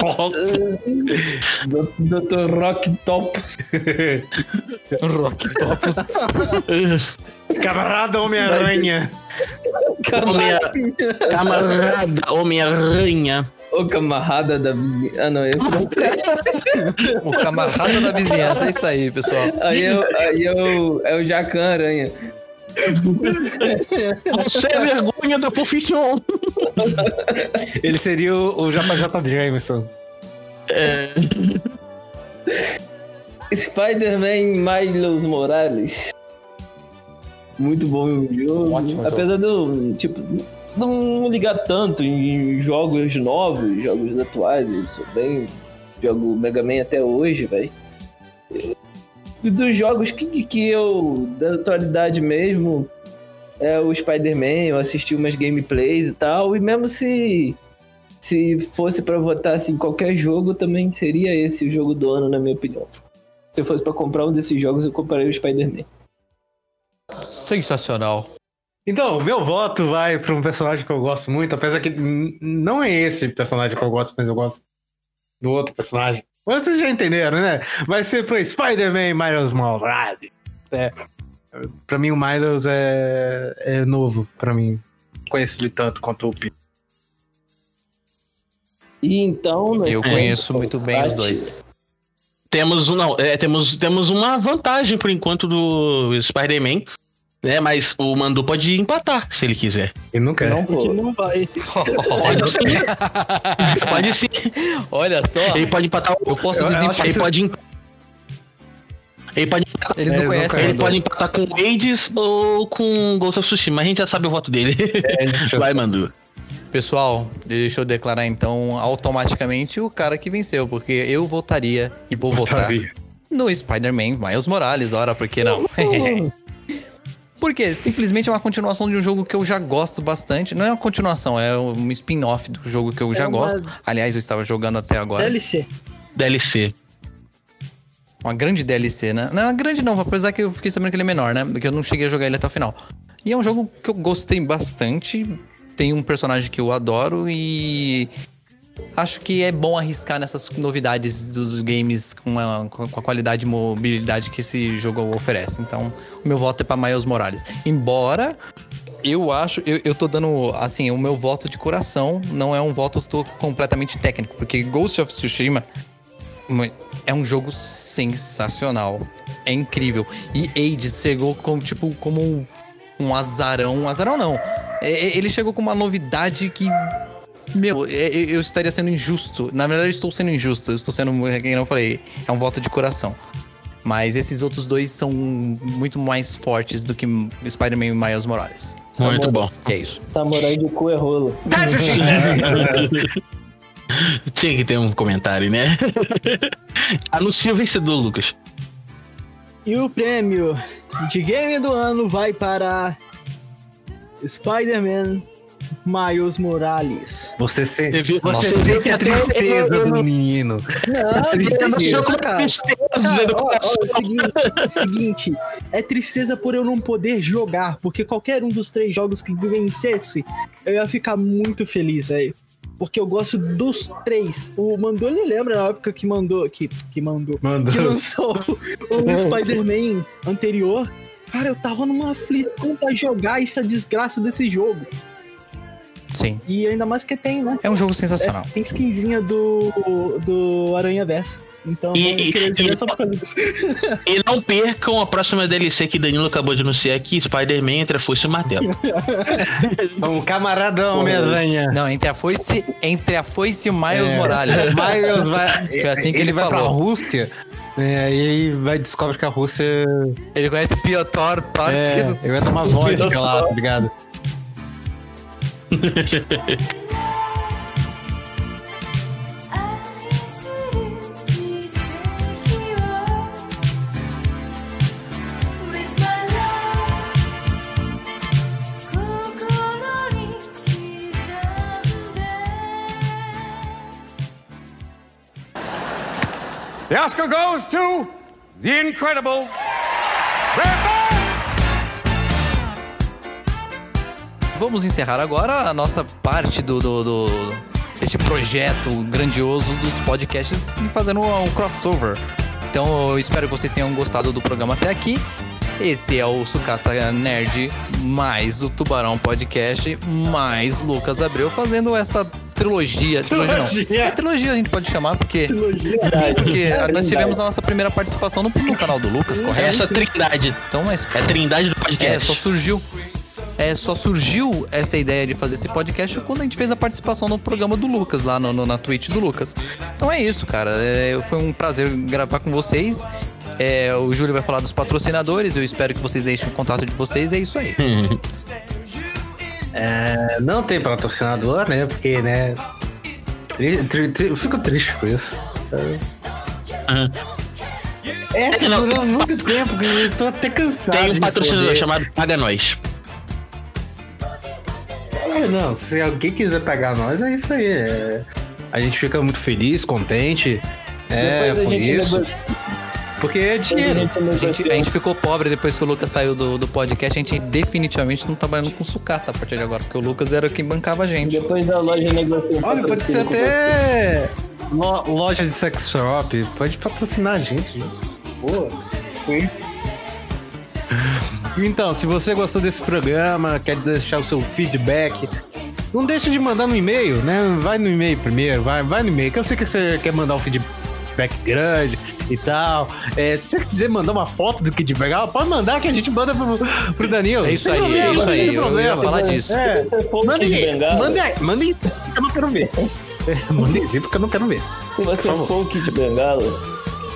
Nossa. Do- Dr. Rock Top. Rock Topos. Camarada Homem-Aranha. Homem camarada Homem-Aranha. Ô camarada da vizinha. Ah, não. Eu... O camarada da vizinhança. É isso aí, pessoal. Aí eu. Aí eu. É o Jacan Aranha. Você é vergonha da profissão. Ele seria o, o JJ Jameson. Spider-Man Miles Morales. Muito bom jogo. Ótimo. Apesar de eu, tipo, não ligar tanto em jogos novos, jogos atuais, eu sou bem. Jogo Mega Man até hoje, velho. Dos jogos que, que eu. da atualidade mesmo. É o Spider-Man, eu assisti umas gameplays e tal. E mesmo se. Se fosse pra votar assim, qualquer jogo, também seria esse o jogo do ano, na minha opinião. Se eu fosse pra comprar um desses jogos, eu compraria o Spider-Man. Sensacional. Então, meu voto vai pra um personagem que eu gosto muito, apesar que não é esse personagem que eu gosto, mas eu gosto do outro personagem. Vocês já entenderam, né? Vai ser pra Spider-Man Miles Morales. É. Pra mim, o Miles é, é novo, pra mim. Conheço ele tanto quanto o Peter. E então. né, Eu é, conheço muito bem os dois. Temos, um- não, é, temos, temos uma vantagem por enquanto do Spider-Man. Né, mas o Mandu pode empatar se ele quiser. Ele não quer. Não, Que pô. não vai. Pode sim. pode sim. Olha só. Ele pode empatar. Eu posso desempatar. Ele pode. emp- Ele pode, empatar- Eles É, não não conhecem ele o pode empatar com o Hades ou com Ghost of Tsushima. A gente já sabe o voto dele. Vai, Mandu. Pessoal, deixa eu declarar então automaticamente o cara que venceu, porque eu votaria e vou votar Votaria. no Spider-Man Miles Morales. Ora, por que não? Porque simplesmente é uma continuação de um jogo que eu já gosto bastante. Não é uma continuação, é um spin-off do jogo que eu já uma- gosto. Aliás, eu estava jogando até agora. DLC. DLC. Uma grande DLC, né? Não, é grande não, apesar que eu fiquei sabendo que ele é menor, né? Porque eu não cheguei a jogar ele até o final. E é um jogo que eu gostei bastante. Tem um personagem que eu adoro e. Acho que é bom arriscar nessas novidades dos games com a, com a qualidade e mobilidade que esse jogo oferece. Então, o meu voto é pra Miles Morales. Embora eu acho, eu, eu tô dando, assim, o meu voto de coração não é um voto completamente técnico, porque Ghost of Tsushima É um jogo sensacional. É incrível. E Hades chegou como, tipo, como um, um azarão. Um azarão não. É, é, ele chegou com uma novidade que. Meu, é, é, eu estaria sendo injusto. Na verdade, eu estou sendo injusto. Eu estou sendo, como eu falei, é um voto de coração. Mas esses outros dois são muito mais fortes do que Spider-Man e Miles Morales. Muito bom. E é isso. Samurai de cu é rolo. Tinha que ter um comentário, né? Anuncia o vencedor, Lucas. E o prêmio de game do ano vai para Spider-Man Miles Morales. Você sente, Você você viu sente que a tristeza eu- do menino. Não, Ele tá no tristeza, seu cara. tristeza Cara, do ó, ó, coração. é o seguinte, é o seguinte, é tristeza por eu não poder jogar, porque qualquer um dos três jogos que vencesse, eu ia ficar muito feliz, velho. Porque eu gosto dos três. O Mandou, ele lembra na época que mandou, que, que mandou, Mandou. que lançou o Spider-Man anterior. Cara, eu tava numa aflição pra jogar essa desgraça desse jogo. Sim. E ainda mais que tem, né? É um jogo sensacional. É, tem skinzinha do, do Aranha Verso. Então, E- eu e- e- só por causa disso. E não percam a próxima DLC que Danilo acabou de anunciar aqui, Spider-Man entre a foice e o martelo. Um camaradão, Homem-Aranha. Não, entre a foice, entre a foice e o Miles É. Morales. Miles vai. Foi assim que ele vai falou. pra Rússia. É, e aí vai descobre que a Rússia. Ele conhece Piotr Thor. É, ele vai tomar vodka lá, tá ligado? The Oscar goes to The Incredibles. Vamos encerrar agora a nossa parte do, do, do- deste projeto grandioso dos podcasts e fazendo um crossover. Então eu espero que vocês tenham gostado do programa até aqui. Esse é o Sucata Nerd mais o Tubarão Podcast mais Lucas Abreu fazendo essa trilogia. Trilogia, não. É trilogia a gente pode chamar, porque. Sim, porque nós tivemos a nossa primeira participação no, no canal do Lucas, correto? Essa trindade. Então, mas. É a trindade do É, podcast. só surgiu. É, só surgiu essa ideia de fazer esse podcast quando a gente fez a participação no programa do Lucas, lá no, no- na Twitch do Lucas. Então é isso, cara. É, foi um prazer gravar com vocês. É, o Júlio vai falar dos patrocinadores. Eu espero que vocês deixem o contato de vocês. É isso aí. É, não tem patrocinador, né? Porque, né? tri- tri- tri- eu fico triste com isso. Aham. É, tá Não, muito tempo, eu tô até cansado. Tem um patrocinador chamado Paga Nós. Não, se alguém quiser pegar nós, é isso aí. é. A gente fica muito feliz, contente. É, por isso. negocia- Porque é a dinheiro. gente A gente, negocia. a gente ficou pobre depois que o Lucas saiu do, do podcast. A gente definitivamente não tá trabalhando com sucata a partir de agora, porque o Lucas era quem bancava a gente. Depois a loja negocia. um Olha, pode ser até lo- loja de sex shop. Pode patrocinar a gente. gente. Pô. Então, se você gostou desse programa, quer deixar o seu feedback, não deixa de mandar no e-mail, né? Vai no e-mail primeiro, vai, vai no e-mail, que eu sei que você quer mandar um feedback grande e tal. É, se você quiser mandar uma foto do Kid Bengal, pode mandar que a gente manda pro, pro Danilo. É isso aí, problema, é isso aí. Eu ia falar disso. É, Se você for o manda Kid aí, Bengala, manda aí, manda aí, que eu não quero ver. É, manda aí, porque eu não quero ver. se você for o Kid Bengala,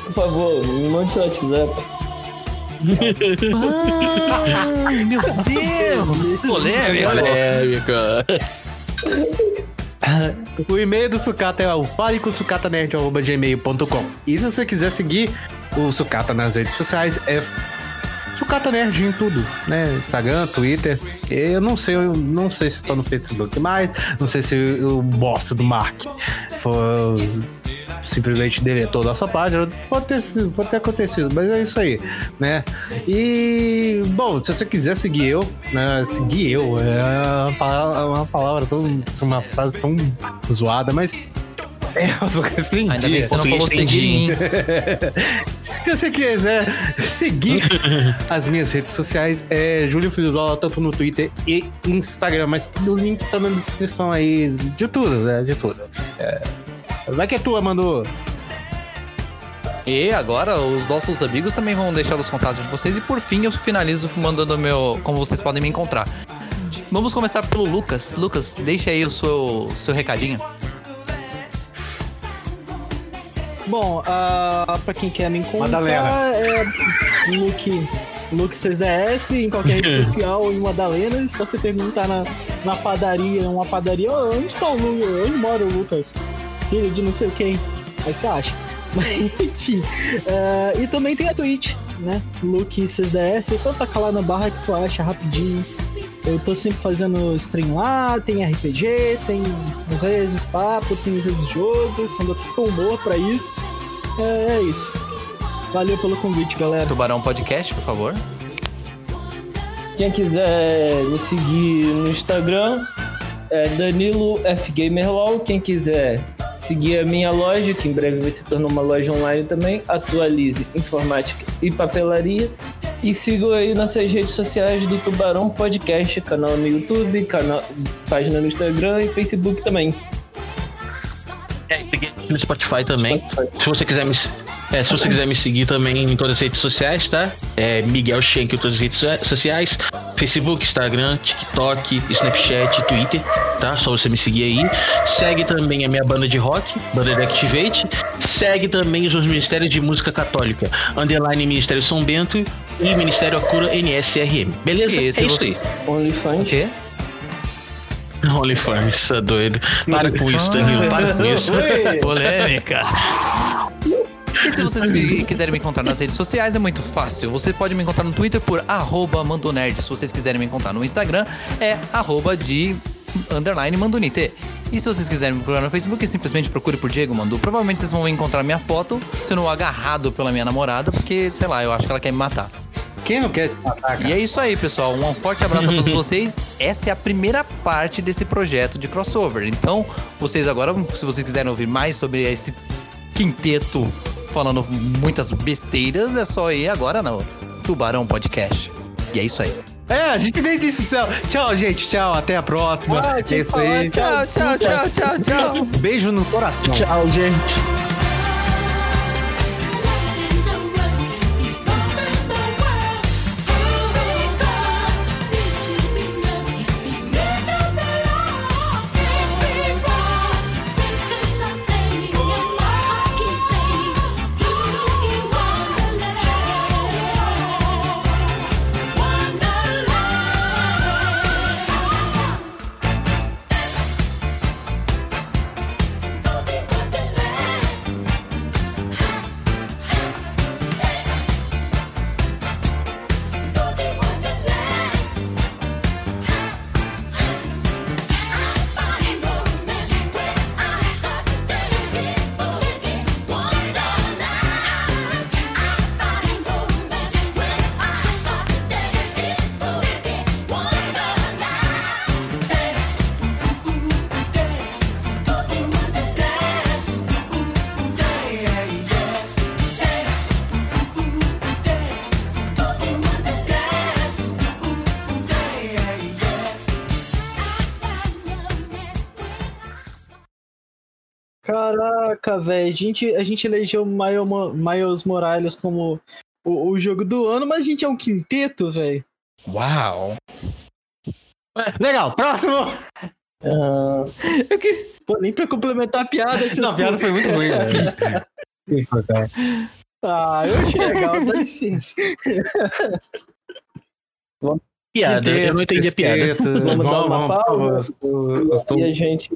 por favor, me mande seu WhatsApp. Ai, meu Deus! Polêmica! Polêmica. O e-mail do Sucata é o falecosucatanerd.gmail.com E se você quiser seguir o Sucata nas redes sociais, é Sucata Nerd em tudo, né? Instagram, Twitter. Eu não sei, eu não sei se estou no Facebook mais, não sei se o boss do Mark for simplesmente deletou nossa página. Pode ter, pode ter acontecido, mas é isso aí, né? E, bom, se você quiser seguir eu, né? Seguir eu é uma palavra, uma palavra tão. uma frase tão zoada, mas. É, eu. Ainda bem que você não falou seguir em mim. Se você quiser seguir as minhas redes sociais, é Júlio Filizola, tanto no Twitter e Instagram, mas o link tá na descrição aí de tudo, né? De tudo. É, Vai que é tua, Manu. E agora os nossos amigos também vão deixar os contatos de vocês. E por fim eu finalizo mandando meu. como vocês podem me encontrar. Vamos começar pelo Lucas. Lucas, deixa aí o seu, seu recadinho. Bom, ah, pra quem quer me encontrar, Madalena. é Luke, Luke 6DS em qualquer rede social em Madalena. É só você perguntar na, na padaria, uma padaria, "Ô, onde tá o Lucas? Onde mora o Lucas? Filho de não sei quem. Aí você acha. Mas enfim. ah, e também tem a Twitch, né? Luke 6DS. É só tacar lá na barra que tu acha rapidinho. Eu tô sempre fazendo stream lá, tem RPG, tem às vezes papo, tem às vezes jogo, quando eu tô com humor pra isso. É, é isso. Valeu pelo convite, galera. Tubarão Podcast, por favor. Quem quiser me seguir no Instagram é Danilo F Gamerlaw. Quem quiser seguir a minha loja, que em breve vai se tornar uma loja online também, Atualize Informática e Papelaria. E sigam aí nossas redes sociais do Tubarão Podcast, canal no YouTube, canal, página no Instagram e Facebook também. É, no Spotify também. Spotify. Se você quiser me. É, se você quiser me seguir também em todas as redes sociais, tá? É Miguel Schenck em todas as redes so- sociais. Facebook, Instagram, TikTok, Snapchat, Twitter, tá? Só você me seguir aí. Segue também a minha banda de rock, Banda de Activate. Segue também os meus ministérios de música católica, Underline Ministério São Bento e Ministério Acura NSRM. Beleza? E é se isso você- aí. O OnlyFans. quê? OnlyFans, tá doido. Para com isso, Danilo, para com isso. Polêmica. E se vocês me- quiserem me encontrar nas redes sociais, é muito fácil. Você pode me encontrar no Twitter por arroba mandonerd. Se vocês quiserem me encontrar no Instagram, é arroba de underline mandonite. E se vocês quiserem me procurar no Facebook, simplesmente procure por Diego Mandu. Provavelmente vocês vão encontrar minha foto sendo agarrado pela minha namorada, porque, sei lá, eu acho que ela quer me matar. Quem não quer te matar, cara? E é isso aí, pessoal. Um forte abraço a todos vocês. Essa é a primeira parte desse projeto de crossover. Então, vocês agora, se vocês quiserem ouvir mais sobre esse quinteto falando muitas besteiras, é só ir agora no Tubarão Podcast. E é isso aí. É, a gente nem disse tchau. Tchau, gente. Tchau. Até a próxima. Ah, é isso aí. Tchau, tchau, tchau, tchau, tchau. Beijo no coração. Tchau, gente. Velho. A gente, a gente elegeu o Miles Mo- Miles Morales como o, o jogo do ano, mas a gente é um quinteto, velho. Uau. Legal, próximo! Ah, Eu que... Pô, nem pra complementar a piada. Não, a piada foi muito ruim, velho. Ah, eu achei legal, dá licença. Piada, eu não entendi a piada. Quinteto, Vamos dar uma vamos, pausa? vamos, vamos, e a gente